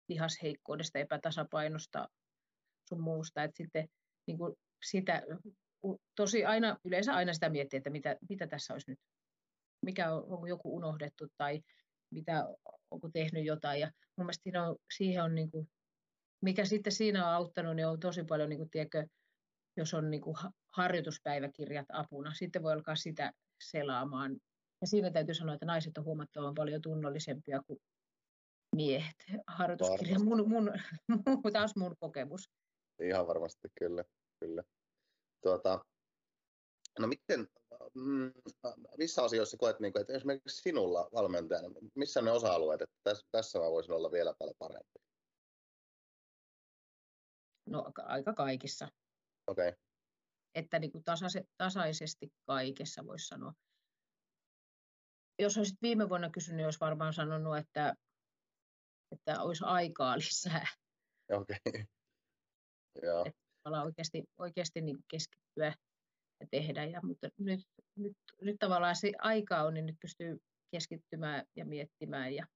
lihasheikkoudesta, epätasapainosta, sun muusta, että sitten niin kuin sitä, tosi aina, yleensä aina sitä miettii, että mitä, mitä tässä olisi nyt, mikä on, onko joku unohdettu tai mitä, onko tehnyt jotain. Ja mun mielestä siinä on, siihen on, niin kuin, mikä sitten siinä on auttanut, niin on tosi paljon, niin kuin, tiedätkö, jos on niin kuin harjoituspäiväkirjat apuna, sitten voi alkaa sitä selaamaan. Ja siinä täytyy sanoa, että naiset on huomattavan paljon tunnollisempia kuin miehet. Harjoituskirja, mun, mun, mun, taas mun kokemus. Ihan varmasti, kyllä. kyllä. Tuota, no miten, mm, missä asioissa koet, niin kuin, että esimerkiksi sinulla valmentajana, missä ne osa-alueet, että tässä, tässä mä voisin olla vielä paljon parempi? No aika kaikissa. Okei. Okay. Että niin kuin tasaise, tasaisesti kaikessa voisi sanoa. Jos olisit viime vuonna kysynyt, olisi varmaan sanonut, että, että olisi aikaa lisää. Okei. Okay. <laughs> Joo. Että oikeasti, oikeasti niin keskittyä ja tehdä. Ja, mutta nyt, nyt, nyt tavallaan se aika on, niin nyt pystyy keskittymään ja miettimään ja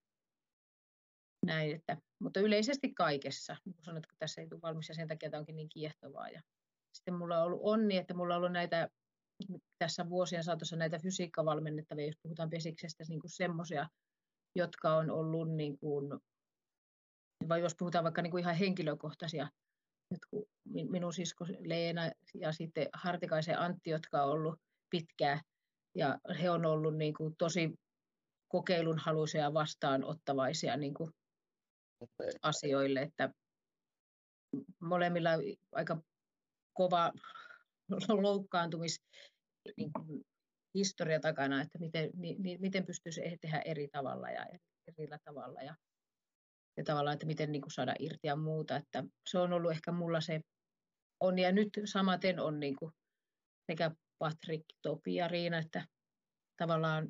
näin. Että, mutta yleisesti kaikessa, niin kuin sanoit, että tässä ei tule valmis ja sen takia tämä onkin niin kiehtovaa. Ja sitten mulla on ollut onni, että mulla on ollut näitä tässä vuosien saatossa näitä fysiikkavalmennettavia, jos puhutaan pesiksestä, niin kuin semmoisia, jotka on ollut, niin kuin, vai jos puhutaan vaikka niin kuin ihan henkilökohtaisia, nyt kun minun sisko Leena ja sitten Hartikaisen Antti, jotka on ollut pitkään, ja he on ollut niin kuin tosi kokeilunhaluisia ja vastaanottavaisia niin kuin asioille, että molemmilla aika kova <laughs> loukkaantumis niin kuin historia takana, että miten, mi, miten pystyisi tehdä eri tavalla ja eri tavalla ja, ja tavallaan, että miten niin kuin saada irti ja muuta. Että se on ollut ehkä mulla se on ja nyt samaten on niin kuin sekä Patrick, Topi ja Riina, että tavallaan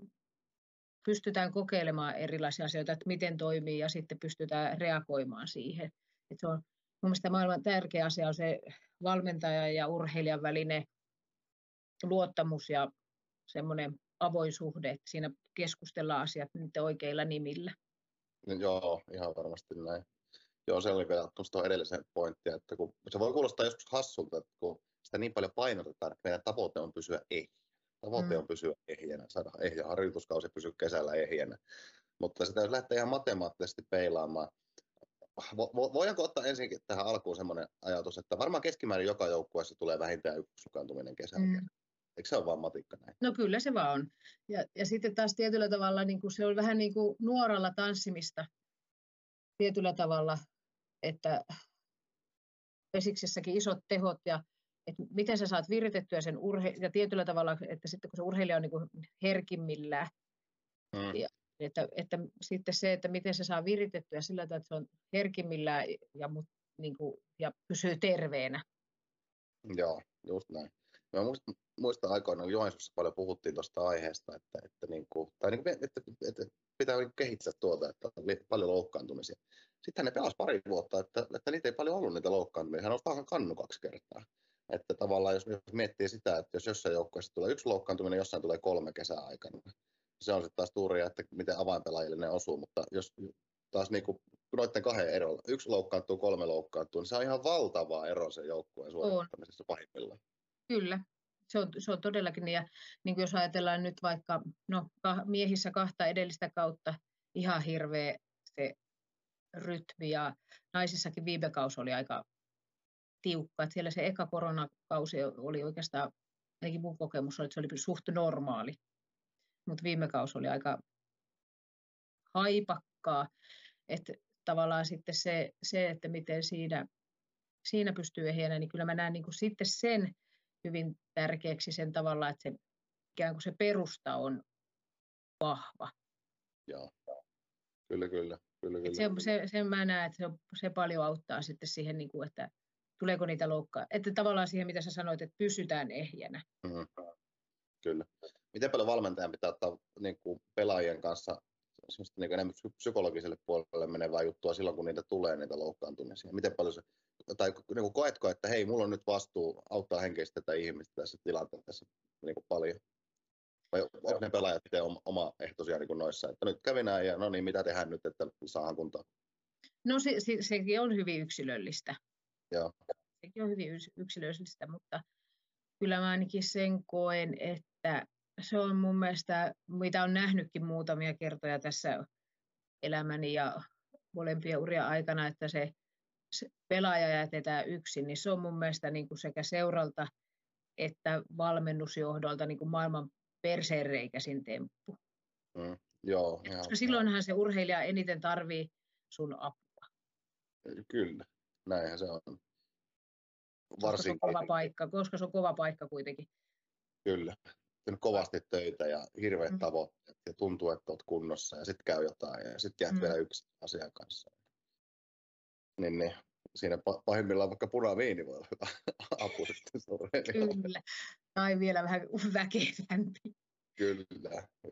pystytään kokeilemaan erilaisia asioita, että miten toimii ja sitten pystytään reagoimaan siihen. Että se on mun mielestä maailman tärkeä asia on se valmentaja ja urheilijan välinen luottamus ja semmoinen avoin suhde, että siinä keskustellaan asiat niiden oikeilla nimillä. No, joo, ihan varmasti näin. Joo, se oli vielä tuosta edellisen pointtia, että kun, se voi kuulostaa joskus hassulta, että kun sitä niin paljon painotetaan, että meidän tavoite on pysyä ehjä. Tavoite mm. on pysyä ehjänä, saada ehjä harjoituskausi pysyä kesällä ehjänä. Mutta sitä jos lähtee ihan matemaattisesti peilaamaan, voidaanko ottaa ensin tähän alkuun semmoinen ajatus, että varmaan keskimäärin joka joukkueessa tulee vähintään yksi sukaantuminen kesällä. Mm. Eikö se ole vaan matikka näin? No kyllä se vaan on. Ja, ja sitten taas tietyllä tavalla niin kuin se on vähän niin kuin nuoralla tanssimista tietyllä tavalla, että pesiksessäkin isot tehot ja että miten sä saat viritettyä sen urhe- ja tietyllä tavalla, että sitten kun se urheilija on niin kuin herkimmillään, mm. ja että, että sitten se, että miten se saa viritettyä sillä tavalla, että se on herkimmillään ja, niin kuin, ja pysyy terveenä. Joo, just näin. Mä muistan, muistan aikoinaan, Joensuussa paljon puhuttiin tuosta aiheesta, että, että, niin kuin, tai niin kuin, että, että pitää niin kehittää tuota, että on paljon loukkaantumisia. Sitten ne pelasi pari vuotta, että, että niitä ei paljon ollut niitä loukkaantumisia. Hän vähän kannu kaksi kertaa. Että tavallaan jos, miettii sitä, että jos jossain joukkueessa tulee yksi loukkaantuminen, jossain tulee kolme kesäaikana, se on sitten taas tuuria, että miten avainpelaajille ne osuu, mutta jos taas niin kuin noiden kahden erolla, yksi loukkaantuu, kolme loukkaantuu, niin se on ihan valtava ero sen joukkueen suorittamisessa pahimmillaan. Kyllä, se on, se on todellakin niin. Ja niin kuin jos ajatellaan nyt vaikka no, miehissä kahta edellistä kautta, ihan hirveä se rytmi ja naisissakin viime kausi oli aika tiukka. Että siellä se eka koronakausi oli oikeastaan, ainakin mun kokemus oli, että se oli suht normaali mutta viime kausi oli aika haipakkaa. Että tavallaan sitten se, se että miten siinä, siinä pystyy ehjänä, niin kyllä mä näen niin kuin sitten sen, hyvin tärkeäksi sen tavalla, että se, ikään kuin se perusta on vahva. Joo. Kyllä, kyllä. kyllä, kyllä. Se, se, sen mä näen, että se, se paljon auttaa sitten siihen, niin kuin, että tuleeko niitä loukkaa. Että tavallaan siihen, mitä sä sanoit, että pysytään ehjänä. Mm-hmm. Kyllä. Miten paljon valmentajan pitää ottaa niin kuin pelaajien kanssa semmoista niin enemmän psykologiselle puolelle menevää juttua silloin, kun niitä tulee, niitä loukkaantumisia? Miten paljon se, tai niin kuin koetko, että hei, mulla on nyt vastuu auttaa henkeistä tätä ihmistä tässä tilanteessa niin kuin paljon? Vai onko ne pelaajat itse oma ehtoisia niin noissa, että nyt kävi näin ja no niin, mitä tehdään nyt, että saadaan kuntoon? No se, se, sekin on hyvin yksilöllistä. Joo. Sekin on hyvin yksilöllistä, mutta kyllä mä ainakin sen koen, että se on mun mielestä, mitä on nähnytkin muutamia kertoja tässä elämäni ja molempia uria aikana, että se, se pelaaja jätetään yksin, niin se on mun mielestä niin kuin sekä seuralta että valmennusjohdolta niin kuin maailman perseenreikäisin temppu. Mm, joo, Koska joo, silloinhan se urheilija eniten tarvii sun apua. Kyllä, näinhän se on. Varsinkin. Koska se on kova paikka, koska se on kova paikka kuitenkin. Kyllä, kovasti töitä ja hirveät mm. tavoitteet ja tuntuu, että olet kunnossa ja sitten käy jotain ja sitten jäät mm. vielä yksi asian kanssa. Niin, niin siinä pahimmillaan vaikka punaviini voi olla hyvä <laughs> apu sitten Kyllä, tai vielä vähän väkevämpi. Kyllä,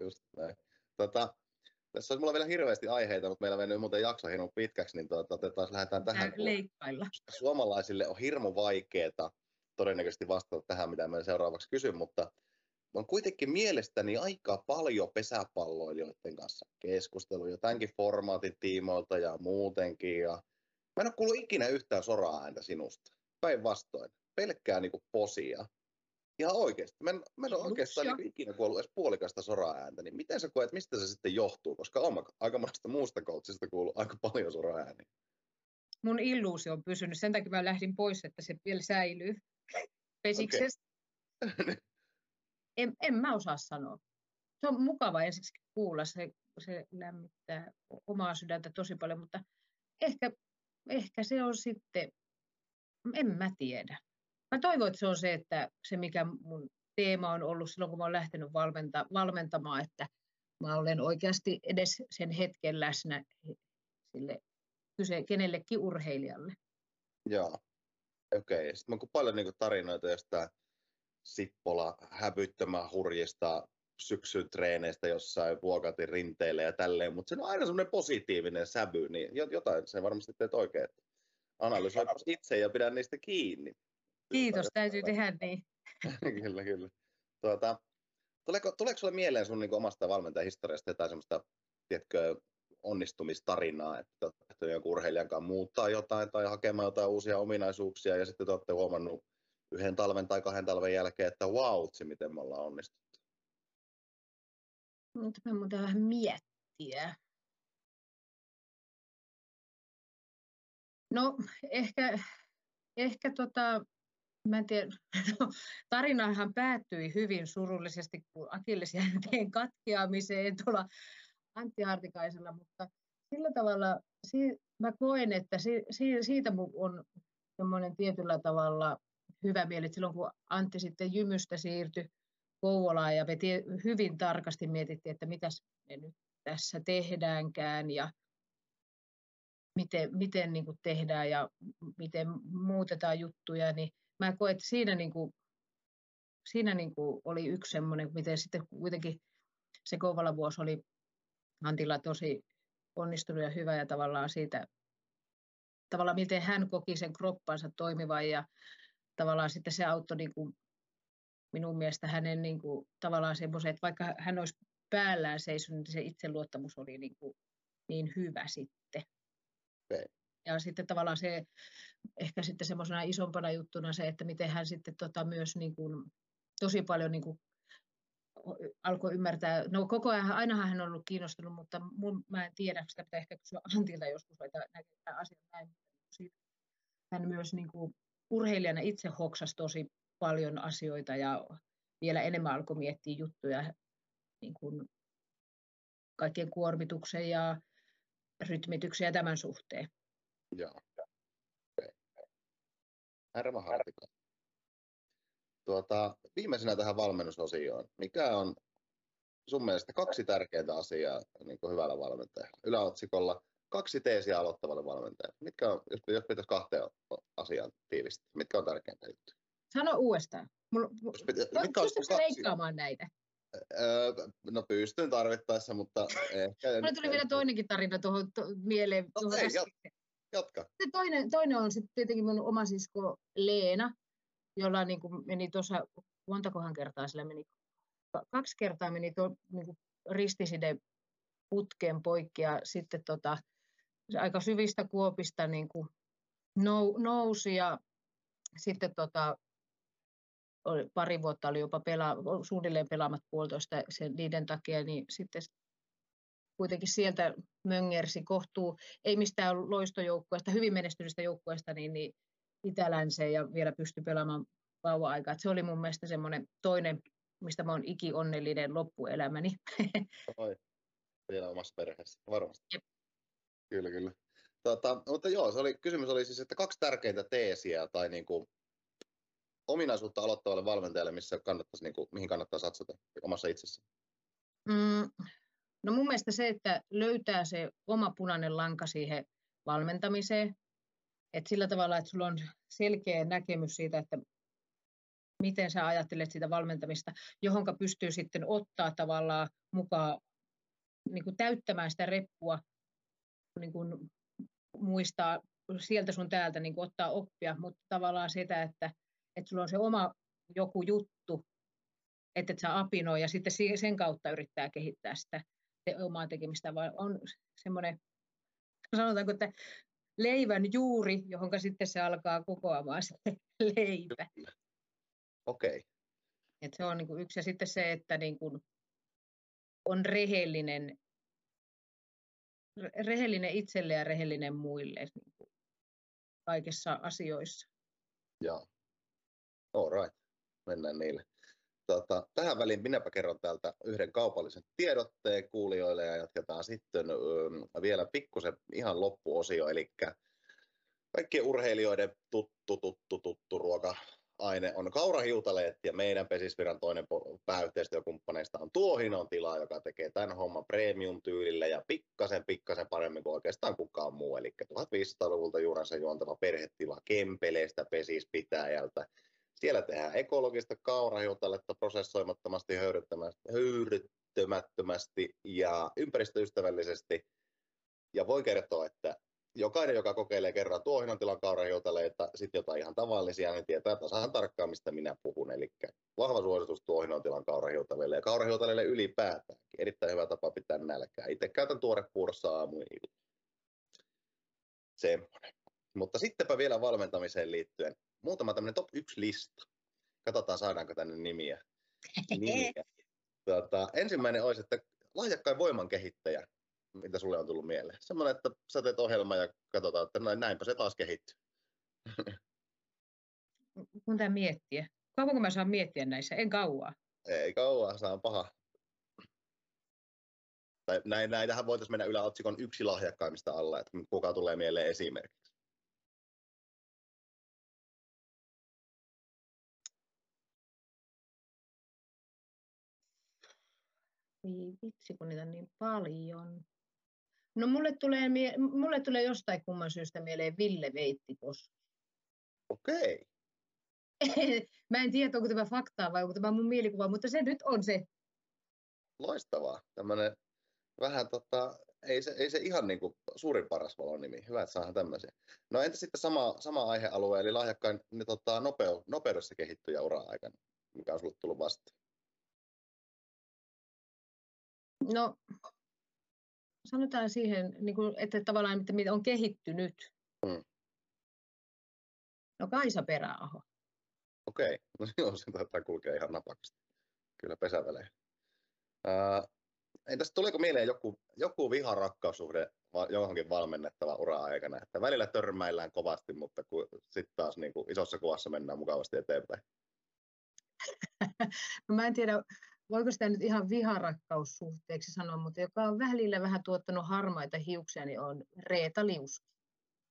just näin. Tota, tässä olisi mulla vielä hirveästi aiheita, mutta meillä mennyt muuten jakso hirveän pitkäksi, niin tuota, taas lähdetään tähän. Leikkailla. Suomalaisille on hirmu vaikeaa todennäköisesti vastata tähän, mitä me seuraavaksi kysyn, mutta on kuitenkin mielestäni aika paljon pesäpalloilijoiden kanssa keskusteluja tämänkin formaatin tiimoilta ja muutenkin. Ja mä en ole kuullut ikinä yhtään soraa ääntä sinusta. Päinvastoin. Pelkkää niinku posia. Ihan oikeasti. Mä en, mä en ole oikeastaan niinku ikinä kuullut edes puolikasta soraa ääntä. Niin miten sä koet, mistä se sitten johtuu? Koska on aika monesta muusta coachista kuullut aika paljon soraa ääniä. Mun illuusio on pysynyt. Sen takia mä lähdin pois, että se vielä säilyy. Pesiksestä. Okay. <laughs> en, en mä osaa sanoa. Se on mukava ensiksi kuulla, se, se lämmittää omaa sydäntä tosi paljon, mutta ehkä, ehkä se on sitten, en mä tiedä. Mä toivon, että se on se, että se mikä mun teema on ollut silloin, kun mä olen lähtenyt valmenta, valmentamaan, että mä olen oikeasti edes sen hetken läsnä sille kyse kenellekin urheilijalle. Joo, okei. Okay. Sitten on paljon niin tarinoita jostain Sippola hävyttömän hurjista syksyn treeneistä jossain vuokatin rinteille ja tälleen, mutta se on aina semmoinen positiivinen sävy, niin jotain se varmasti teet oikein. Analysoi itse ja pidä niistä kiinni. Kiitos, täytyy tehdä niin. <laughs> kyllä, kyllä. Tuota, tuleeko, tuleeko sinulle mieleen sun niin omasta valmentajahistoriasta jotain semmoista, tiedätkö, onnistumistarinaa, että olette jonkun urheilijan kanssa muuttaa jotain tai hakemaan jotain uusia ominaisuuksia ja sitten te olette huomannut yhden talven tai kahden talven jälkeen, että wow, miten me ollaan onnistuttu? Nyt me muuten vähän miettiä. No ehkä, ehkä tota, mä en tiedä, no, tarinahan päättyi hyvin surullisesti kuin akillesjänteen katkeamiseen tuolla Antti Hartikaisella, mutta sillä tavalla mä koen, että siitä on semmoinen tietyllä tavalla hyvä mieli, että silloin kun Antti sitten Jymystä siirtyi Kouvolaan ja me tie, hyvin tarkasti mietittiin, että mitä me nyt tässä tehdäänkään ja miten, miten niin kuin tehdään ja miten muutetaan juttuja, niin mä koen, että siinä, niin kuin, siinä niin kuin oli yksi semmoinen, miten sitten kuitenkin se Kouvolan vuosi oli Antilla tosi onnistunut ja hyvä ja tavallaan siitä, tavallaan miten hän koki sen kroppansa toimivan ja tavallaan sitten se auttoi niin kuin minun mielestä hänen niin kuin, tavallaan semmoisen, että vaikka hän olisi päällään seisonut, niin se itseluottamus oli niin, kuin, niin hyvä sitten. Okay. Ja sitten tavallaan se, ehkä sitten semmoisena isompana juttuna se, että miten hän sitten tota myös niin kuin, tosi paljon niin kuin, alkoi ymmärtää, no koko ajan, ainahan hän on ollut kiinnostunut, mutta mun, mä en tiedä, sitä pitää ehkä kysyä Antilta joskus, että näkee tämä asia näin. Hän myös niin kuin, urheilijana itse hoksasi tosi paljon asioita ja vielä enemmän alkoi miettiä juttuja niin kuin kaikkien kuormituksen ja rytmityksen ja tämän suhteen. Joo. Hartikainen. tuota, viimeisenä tähän valmennusosioon. Mikä on sun mielestä kaksi tärkeintä asiaa niin kuin hyvällä valmentajalla? Yläotsikolla kaksi teesiä aloittavalle valmentajalle. Mitkä on, jos, jos pitäisi kahteen asiaan tiivistää, mitkä on tärkeintä juttuja? Sano uudestaan. Mulla, Jos pitä- mitkä on kaksi- leikkaamaan näitä? Öö, no pystyn tarvittaessa, mutta ehkä... Mulle tuli vielä toinenkin tarina tuohon to, mieleen. tuohon Okei, äsken. Jatka. Sitten toinen, toinen on sitten tietenkin mun oma sisko Leena, jolla niin kuin meni tuossa, montakohan kertaa sillä meni, ka- kaksi kertaa meni tuo niin kuin ristiside putken poikki ja sitten tota, se aika syvistä kuopista niin kuin nou, nousi ja sitten tota, oli, pari vuotta oli jopa pela, suunnilleen pelaamat puolitoista sen, niiden takia, niin sitten kuitenkin sieltä möngersi kohtuu, ei mistään loistojoukkueesta, hyvin menestyneestä joukkueesta, niin, niin Itä-Länseen ja vielä pystyi pelaamaan vauva-aikaa. Se oli mun mielestä semmoinen toinen, mistä mä oon iki onnellinen loppuelämäni. Oi. Vielä omassa perheessä, varmasti. Jep. Kyllä, kyllä. Tota, mutta joo, se oli, kysymys oli siis, että kaksi tärkeintä teesiä tai niin kuin, ominaisuutta aloittavalle valmentajalle, missä kannattaisi, niin kuin, mihin kannattaa satsata omassa itsessä. Mm, no mun mielestä se, että löytää se oma punainen lanka siihen valmentamiseen, että sillä tavalla, että sulla on selkeä näkemys siitä, että miten sä ajattelet sitä valmentamista, johonka pystyy sitten ottaa tavallaan mukaan niin kuin täyttämään sitä reppua, niin kuin muistaa sieltä sun täältä niin kuin ottaa oppia, mutta tavallaan sitä, että, että sulla on se oma joku juttu, että et sä apinoi ja sitten si- sen kautta yrittää kehittää sitä te- omaa tekemistä, vaan on semmoinen, sanotaanko, että leivän juuri, johon sitten se alkaa kokoamaan se <laughs> leipä. Okei, Et se on niin kuin yksi. Ja sitten se, että niin kuin on rehellinen, re- rehellinen itselle ja rehellinen muille niin kuin kaikissa asioissa. joo. All right, mennään niille. Tota, tähän väliin minäpä kerron täältä yhden kaupallisen tiedotteen kuulijoille ja jatketaan sitten ö, vielä pikkusen ihan loppuosio, eli kaikkien urheilijoiden tuttu, tuttu, tuttu ruoka-aine on kaurahiutaleet ja meidän Pesisviran toinen pääyhteistyökumppaneista on Tuohinon tila, joka tekee tämän homman premium-tyylillä ja pikkasen, pikkasen paremmin kuin oikeastaan kukaan muu, eli 1500-luvulta juurensa juontava perhetila Kempeleestä Pesispitäjältä. Siellä tehdään ekologista kaurahiutaletta prosessoimattomasti, höyryttämättömästi ja ympäristöystävällisesti. Ja voi kertoa, että jokainen, joka kokeilee kerran tuohinon tilan kaurahiutaleita, sitten jotain ihan tavallisia, niin tietää tasan tarkkaan, mistä minä puhun. Eli vahva suositus tuohinon tilan kaurahiutaleille ja kaurahiutaleille ylipäätäänkin. Erittäin hyvä tapa pitää nälkää. Itse käytän tuorepuurossa aamu ja ilta. Semmoinen. Mutta sittenpä vielä valmentamiseen liittyen muutama tämmöinen top 1 lista. Katsotaan saadaanko tänne nimiä. <laughs> nimiä. Tota, ensimmäinen olisi, että lahjakkain voiman kehittäjä, mitä sulle on tullut mieleen. Semmoinen, että sä teet ohjelma ja katsotaan, että näin, näinpä se taas kehittyy. <laughs> Kun tämä miettiä. Kauanko mä saan miettiä näissä? En kauaa. Ei kauan, se on paha. Tai näin, näitähän voitaisiin mennä yläotsikon yksi lahjakkaimmista alla, että kuka tulee mieleen esimerkiksi. Ei vitsi, kun niitä on niin paljon. No mulle tulee, mie- mulle tulee jostain kumman syystä mieleen Ville Veittipos. Okei. <laughs> Mä en tiedä, onko tämä faktaa vai onko tämä mun mielikuva, mutta se nyt on se. loistavaa. Tämmönen vähän tota, ei se, ei se ihan niin kuin suurin paras valon nimi. Hyvä, että saadaan tämmöisiä. No entä sitten sama, sama aihealue, eli lahjakkain niin tota, nopeu, nopeudessa kehittyjä ura-aikana, mikä on sulle tullut vastaan? No, sanotaan siihen, niin kuin, että tavallaan että mitä on kehittynyt. Mm. No Kaisa Peräaho. Okei, <laughs> no joo, se taitaa kulkea ihan napakasti. Kyllä pesävälein. Ää, entäs tuleeko mieleen joku, joku viharakkaussuhde johonkin valmennettava ura-aikana? Että välillä törmäillään kovasti, mutta kun sitten taas niin kuin isossa kuvassa mennään mukavasti eteenpäin. <laughs> No mä en tiedä, voiko sitä nyt ihan viharakkaussuhteeksi sanoa, mutta joka on välillä vähän tuottanut harmaita hiuksia, niin on Reeta Lius.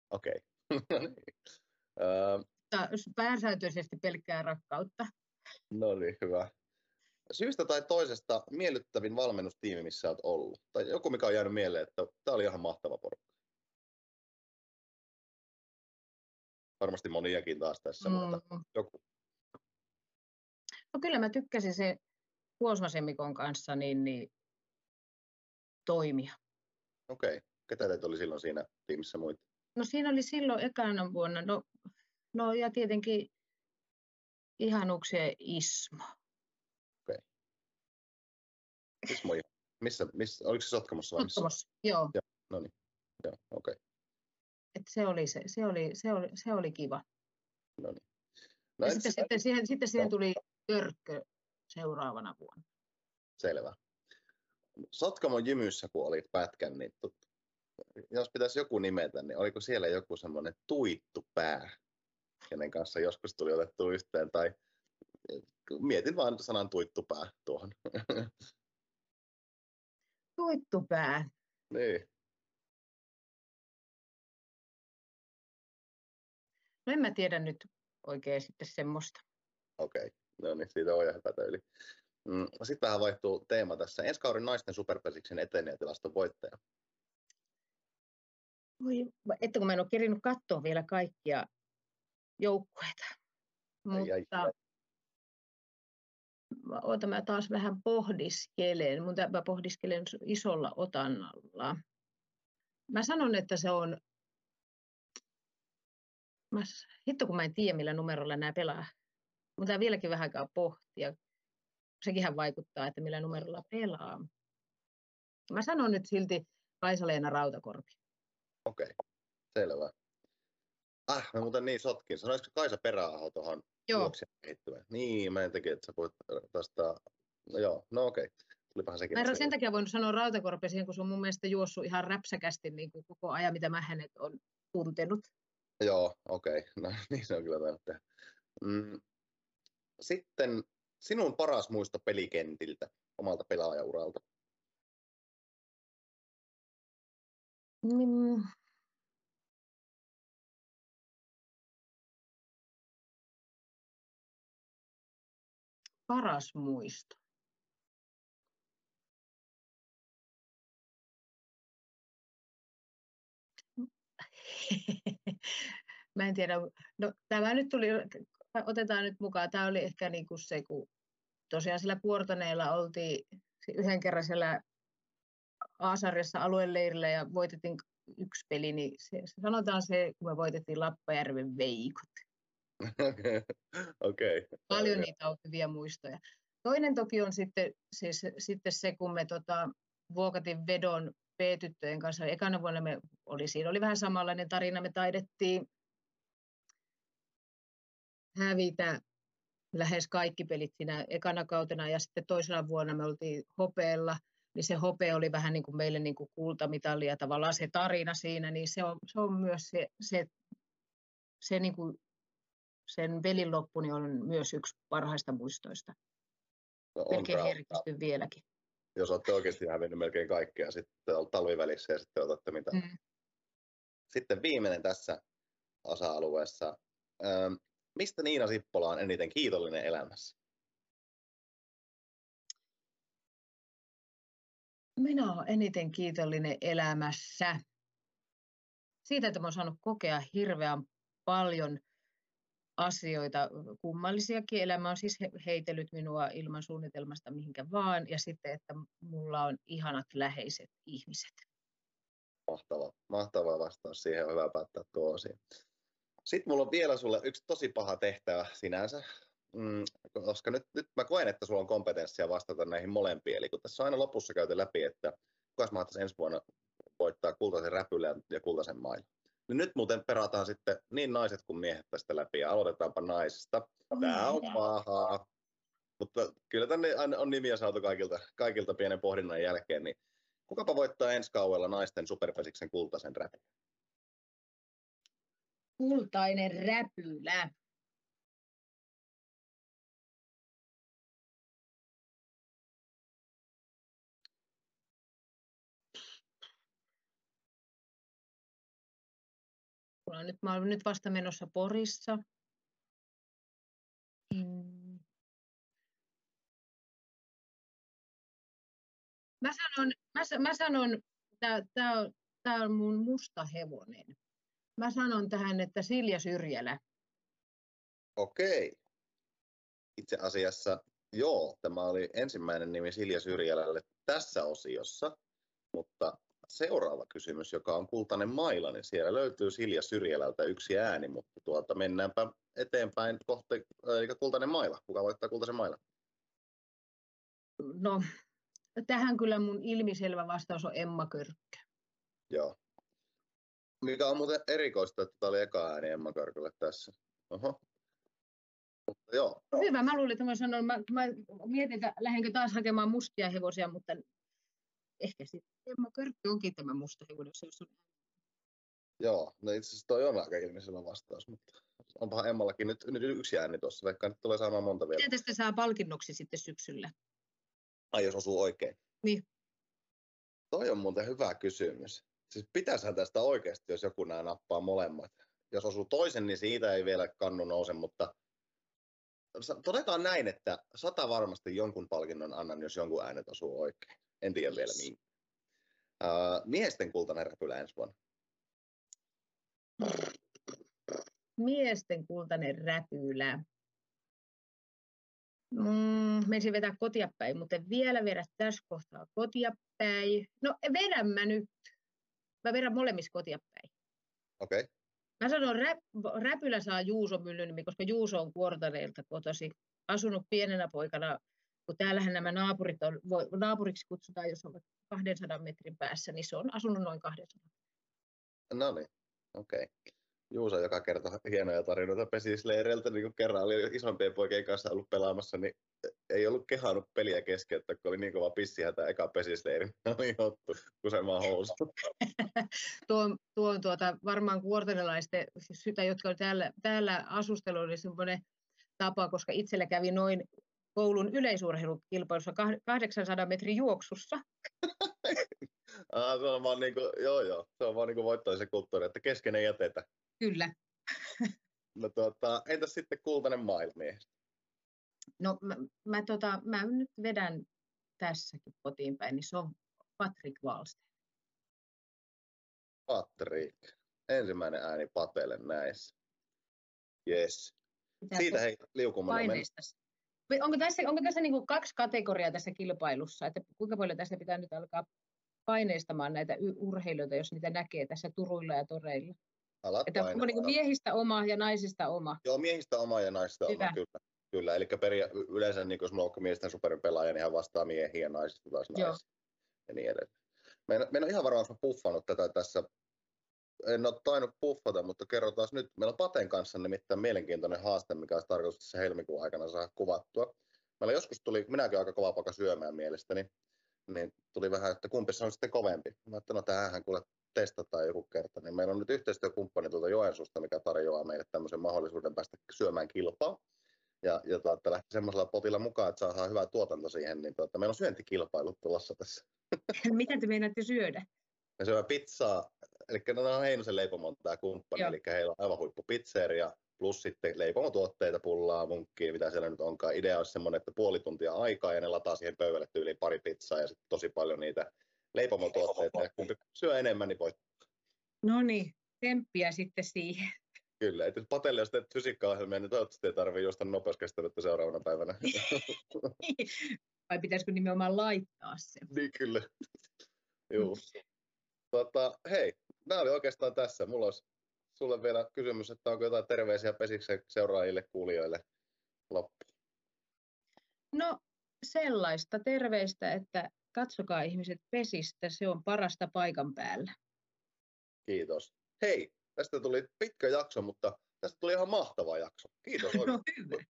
Okei. <laughs> No niin. Pääsääntöisesti pelkkää rakkautta. No niin, hyvä. Syystä tai toisesta miellyttävin valmennustiimi, missä olet ollut? Tai joku, mikä on jäänyt mieleen, että tämä oli ihan mahtava porukka. Varmasti moniakin taas tässä, mm. mutta joku. No kyllä mä tykkäsin se Kuosmasemmikon kanssa niin, niin toimia. Okei. Okay. Ketä teitä oli silloin siinä tiimissä muita? No siinä oli silloin ekana vuonna, no, no ja tietenkin ihanuksien Ismo. Okei. Okay. Ismo, missä, missä, oliko se Sotkamossa vai missä? Sotkamossa, joo. joo. No niin, joo, okei. Okay. Et se oli se, se oli, se oli, se oli kiva. No niin. No sitten, sitten, siihen, sitten siihen tuli Törkkö seuraavana vuonna. Selvä. Sotkamon jymyssä, kun olit pätkän, niin tut, jos pitäisi joku nimetä, niin oliko siellä joku semmoinen tuittupää, kenen kanssa joskus tuli otettu yhteen, tai mietin vain sanan tuittupää tuohon. <laughs> Tuittupää. Niin. No en mä tiedä nyt oikein sitten semmoista. Okei, okay. No niin, siitä on ihan yli. Mm, sitten vähän vaihtuu teema tässä. Ensi kauden naisten superpesiksen etenijätilaston voittaja. Voi, että kun mä en ole kerinyt katsoa vielä kaikkia joukkueita. Mutta ai, ai. Mä taas vähän pohdiskelen. Mutta mä pohdiskelen isolla otannalla. Mä sanon, että se on... Mä, hitto kun mä en tiedä, millä numerolla nämä pelaa. Mutta vieläkin vähän aikaa pohtia. Sekinhän vaikuttaa, että millä numerolla pelaa. Mä sanon nyt silti Kaisa-Leena Rautakorpi. Okei, okay. selvä. Ah, mä muuten niin sotkin. Sanoisiko Kaisa Peräaho tuohon juoksijan Niin, mä en teki, että sä puhut tästä... No joo, no okei. Okay. Tulipahan sekin. Mä en sen takia voinut sanoa Rautakorpi siihen, kun se on mun mielestä juossut ihan räpsäkästi niin kuin koko ajan, mitä mä hänet on tuntenut. Joo, okei. Okay. No <laughs> niin se on kyllä tainnut tehdä. Mm. Sitten sinun paras muisto pelikentiltä, omalta pelaajauralta? Mm. Paras muisto. <laughs> Mä en tiedä. No, tämä nyt tuli, otetaan nyt mukaan. Tämä oli ehkä niin kuin se, kun tosiaan sillä Puortaneella oltiin yhden kerran siellä A-sarjassa alueleirillä ja voitettiin yksi peli, niin se, se sanotaan se, kun me voitettiin Lappajärven veikot. <laughs> Okei. Okay. Okay. Paljon niitä on hyviä muistoja. Toinen toki on sitten, siis, sitten se, kun me tota, vuokatin vedon B-tyttöjen kanssa. Ekana vuonna me oli, siinä oli vähän samanlainen tarina. Me taidettiin hävitä lähes kaikki pelit siinä ekana kautena ja sitten toisena vuonna me oltiin hopeella – niin se hope oli vähän niin kuin meille niin kuin kultamitali ja tavallaan se tarina siinä, niin se on, se on myös se, se, se niin kuin sen velin loppu niin on myös yksi parhaista muistoista. No, melkein herkisty vieläkin. Jos olette oikeasti hävinnyt melkein kaikkea sitten talvivälissä ja sitten otatte mitä. Mm. Sitten viimeinen tässä osa-alueessa. Mistä Niina Sippola on eniten kiitollinen elämässä? Minä olen eniten kiitollinen elämässä siitä, että olen saanut kokea hirveän paljon asioita, kummallisiakin. Elämä on siis heitellyt minua ilman suunnitelmasta mihinkä vaan, ja sitten, että mulla on ihanat läheiset ihmiset. Mahtava, mahtava vastaus siihen, on hyvä päättää tuo asia. Sitten mulla on vielä sulle yksi tosi paha tehtävä sinänsä, mm, koska nyt, nyt mä koen, että sulla on kompetenssia vastata näihin molempiin. Eli kun tässä on aina lopussa käyty läpi, että kukas mahtaisi ensi vuonna voittaa kultaisen räpylän ja kultaisen mailla. Niin nyt muuten perataan sitten niin naiset kuin miehet tästä läpi ja aloitetaanpa naisista. Tämä on pahaa. Mutta kyllä tänne on nimiä saatu kaikilta, kaikilta pienen pohdinnan jälkeen. Niin kukapa voittaa ensi kauella naisten superpesiksen kultaisen räpylän? kultainen räpylä. Mulla nyt, mä olen nyt vasta menossa Porissa. Mm. Mä sanon, mä, mä sanon tämä on, tää on mun musta hevonen. Mä sanon tähän, että Silja Syrjälä. Okei. Itse asiassa joo, tämä oli ensimmäinen nimi Silja Syrjälälle tässä osiossa, mutta seuraava kysymys, joka on Kultainen maila, niin siellä löytyy Silja Syrjälältä yksi ääni, mutta tuota, mennäänpä eteenpäin kohti, eli Kultainen maila. Kuka voittaa Kultaisen maila? No, tähän kyllä mun ilmiselvä vastaus on Emma Körkkö. Joo. Mikä on muuten erikoista, että tämä oli eka ääni Emma Körkylle tässä. Oho. Mutta joo, Hyvä, mä luulin, että mä sanon, mä, mä mietin, että lähdenkö taas hakemaan mustia hevosia, mutta ehkä sitten Emma Körkkö onkin tämä musta hevonen, jos on joo. No itse asiassa toi on aika ilmiselvä vastaus, mutta onpahan Emmallakin nyt, nyt yksi ääni tuossa, vaikka nyt tulee saamaan monta vielä. Miten tästä saa palkinnoksi sitten syksyllä? Ai jos osuu oikein. Niin. Toi on muuten hyvä kysymys. Siis pitäisihän tästä oikeasti, jos joku nämä nappaa molemmat. Jos osuu toisen, niin siitä ei vielä kannu nouse, mutta todetaan näin, että sata varmasti jonkun palkinnon annan, jos jonkun äänet osuu oikein. En tiedä vielä Yes. minkä. Uh, miesten kultainen räpylä ensi vuonna. Miesten kultainen räpylä. Mm, menisin vetää kotia päin, mutta en vielä vedä tässä kohtaa kotia päin. No vedän mä nyt. Mä vedän molemmissa kotia päin. Okei. Okay. Mä sanon, rä, räpylä saa Juuso Myllynimi, koska Juuso on Kuortaneelta kotosi. Asunut pienenä poikana, kun täällähän nämä naapurit on, voi, naapuriksi kutsutaan, jos ovat 200 metrin päässä, niin se on asunut noin 200. No niin, okei. Okay. Juuso, joka kertoo hienoja tarinoita pesisleireiltä, niin kuin kerran oli isompien poikien kanssa ollut pelaamassa, niin ei ollut kehannut peliä keskeyttä, kun oli niin kova pissihätä eka pesisleiri. Oli ottu kusemaan housu. <laughs> tuo, tuo on tuota, varmaan kuortanelaisten, siis sitä, jotka on täällä, täällä asustelu, oli semmoinen tapa, koska itsellä kävi noin koulun yleisurheilukilpailussa kah- 800 metrin juoksussa. <laughs> Ah, se on vaan niin kuin, joo joo, se on vaan niin kuin voittamisen kulttuuri, että kesken ei jätetä. Kyllä. No, tuota, entäs sitten kultainen maailmiehes? No mä, mä, tota, mä nyt vedän tässäkin kotiin päin, niin se on Patrick Wallstein. Patrick. Ensimmäinen ääni Patelle näissä. Yes. Pitää Siitä hei liukumalla Onko tässä, onko tässä niin kaksi kategoriaa tässä kilpailussa, että kuinka paljon tässä pitää nyt alkaa paineistamaan näitä urheilijoita, jos niitä näkee tässä turuilla ja toreilla? Alat Että onko niin miehistä oma ja naisista oma? Joo, miehistä oma ja naisista oma, Hyvä. kyllä. Kyllä, eli peria- yleensä niin jos mulla on miesten superpelaaja, niin hän vastaa miehiä ja naisista taas naisia. Ja niin edelleen. Mä en, mä en ole ihan varma, onko puffannut tätä tässä. En ole tainnut puffata, mutta kerrotaan nyt. Meillä on Paten kanssa nimittäin mielenkiintoinen haaste, mikä olisi tarkoitus tässä helmikuun aikana saada kuvattua. Meillä joskus tuli, minäkin aika kova paka syömään mielestäni, niin tuli vähän, että kumpi se on sitten kovempi. Mä ajattelin, no tämähän kuule testataan joku kerta. Niin meillä on nyt yhteistyökumppani tuolta Joensuusta, mikä tarjoaa meille tämmöisen mahdollisuuden päästä syömään kilpaa. Ja, ja tuota, lähti semmoisella potilla mukaan, että saadaan hyvä tuotanto siihen, niin tuota, meillä on syöntikilpailut tulossa tässä. <laughs> Mitä te meinaatte syödä? Me syömme pizzaa, eli no, ne on Heinosen leipomon tämä kumppani, Joo. eli heillä on aivan huippupizzeria, plus sitten leipomotuotteita, pullaa, munkkia, mitä siellä nyt onkaan. Idea olisi semmoinen, että puoli tuntia aikaa ja ne lataa siihen pöydälle tyyliin pari pizzaa ja sitten tosi paljon niitä leipomotuotteita. Ja kumpi syö enemmän, niin voi No niin, temppiä sitten siihen. kyllä. Et jos Patelle jos teet fysiikkaohjelmia, niin toivottavasti ei tarvitse juosta nopeuskestävyyttä seuraavana päivänä. <laughs> Vai pitäisikö nimenomaan laittaa se? niin kyllä. Juu. Tota, hei, nämä oli oikeastaan tässä. Mulla olisi sulle vielä kysymys, että onko jotain terveisiä pesiksen seuraajille, kuulijoille loppu. No sellaista terveistä, että katsokaa ihmiset pesistä, se on parasta paikan päällä. Kiitos. Hei, tästä tuli pitkä jakso, mutta tästä tuli ihan mahtava jakso. Kiitos <laughs> No oikein hyvä.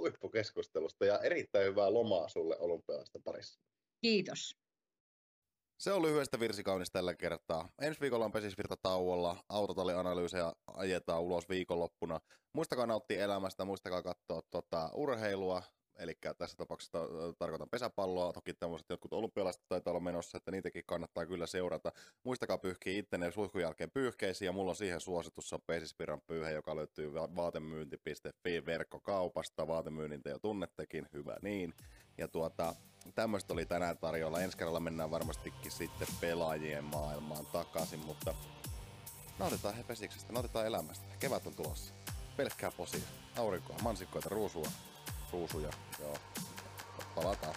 huippukeskustelusta ja erittäin hyvää lomaa sulle olympialaisten parissa. Kiitos. Se on lyhyestä virsikaunis tällä kertaa. Ensi viikolla on pesisvirta tauolla, autotallianalyysejä ajetaan ulos viikonloppuna. Muistakaa nauttia elämästä, muistakaa katsoa tota, urheilua, eli tässä tapauksessa ta- tarkoitan pesäpalloa, toki tämmöiset jotkut olympialaiset taitaa olla menossa, että niitäkin kannattaa kyllä seurata. Muistakaa pyyhkiä ittenne suihkun jälkeen pyyhkeisiin, ja mulla on siihen suositus, se on Pesispiran pyyhe, joka löytyy va- vaatemyynti.fi verkkokaupasta, vaatemyynnin te jo tunnettekin, hyvä niin. Ja tuota, tämmöistä oli tänään tarjolla. Ensi kerralla mennään varmastikin sitten pelaajien maailmaan takaisin, mutta nautitaan he pesiksestä, nautitaan elämästä. Kevät on tulossa. Pelkkää posia, aurinkoa, mansikkoita, ruusua, ruusuja, joo. Palataan.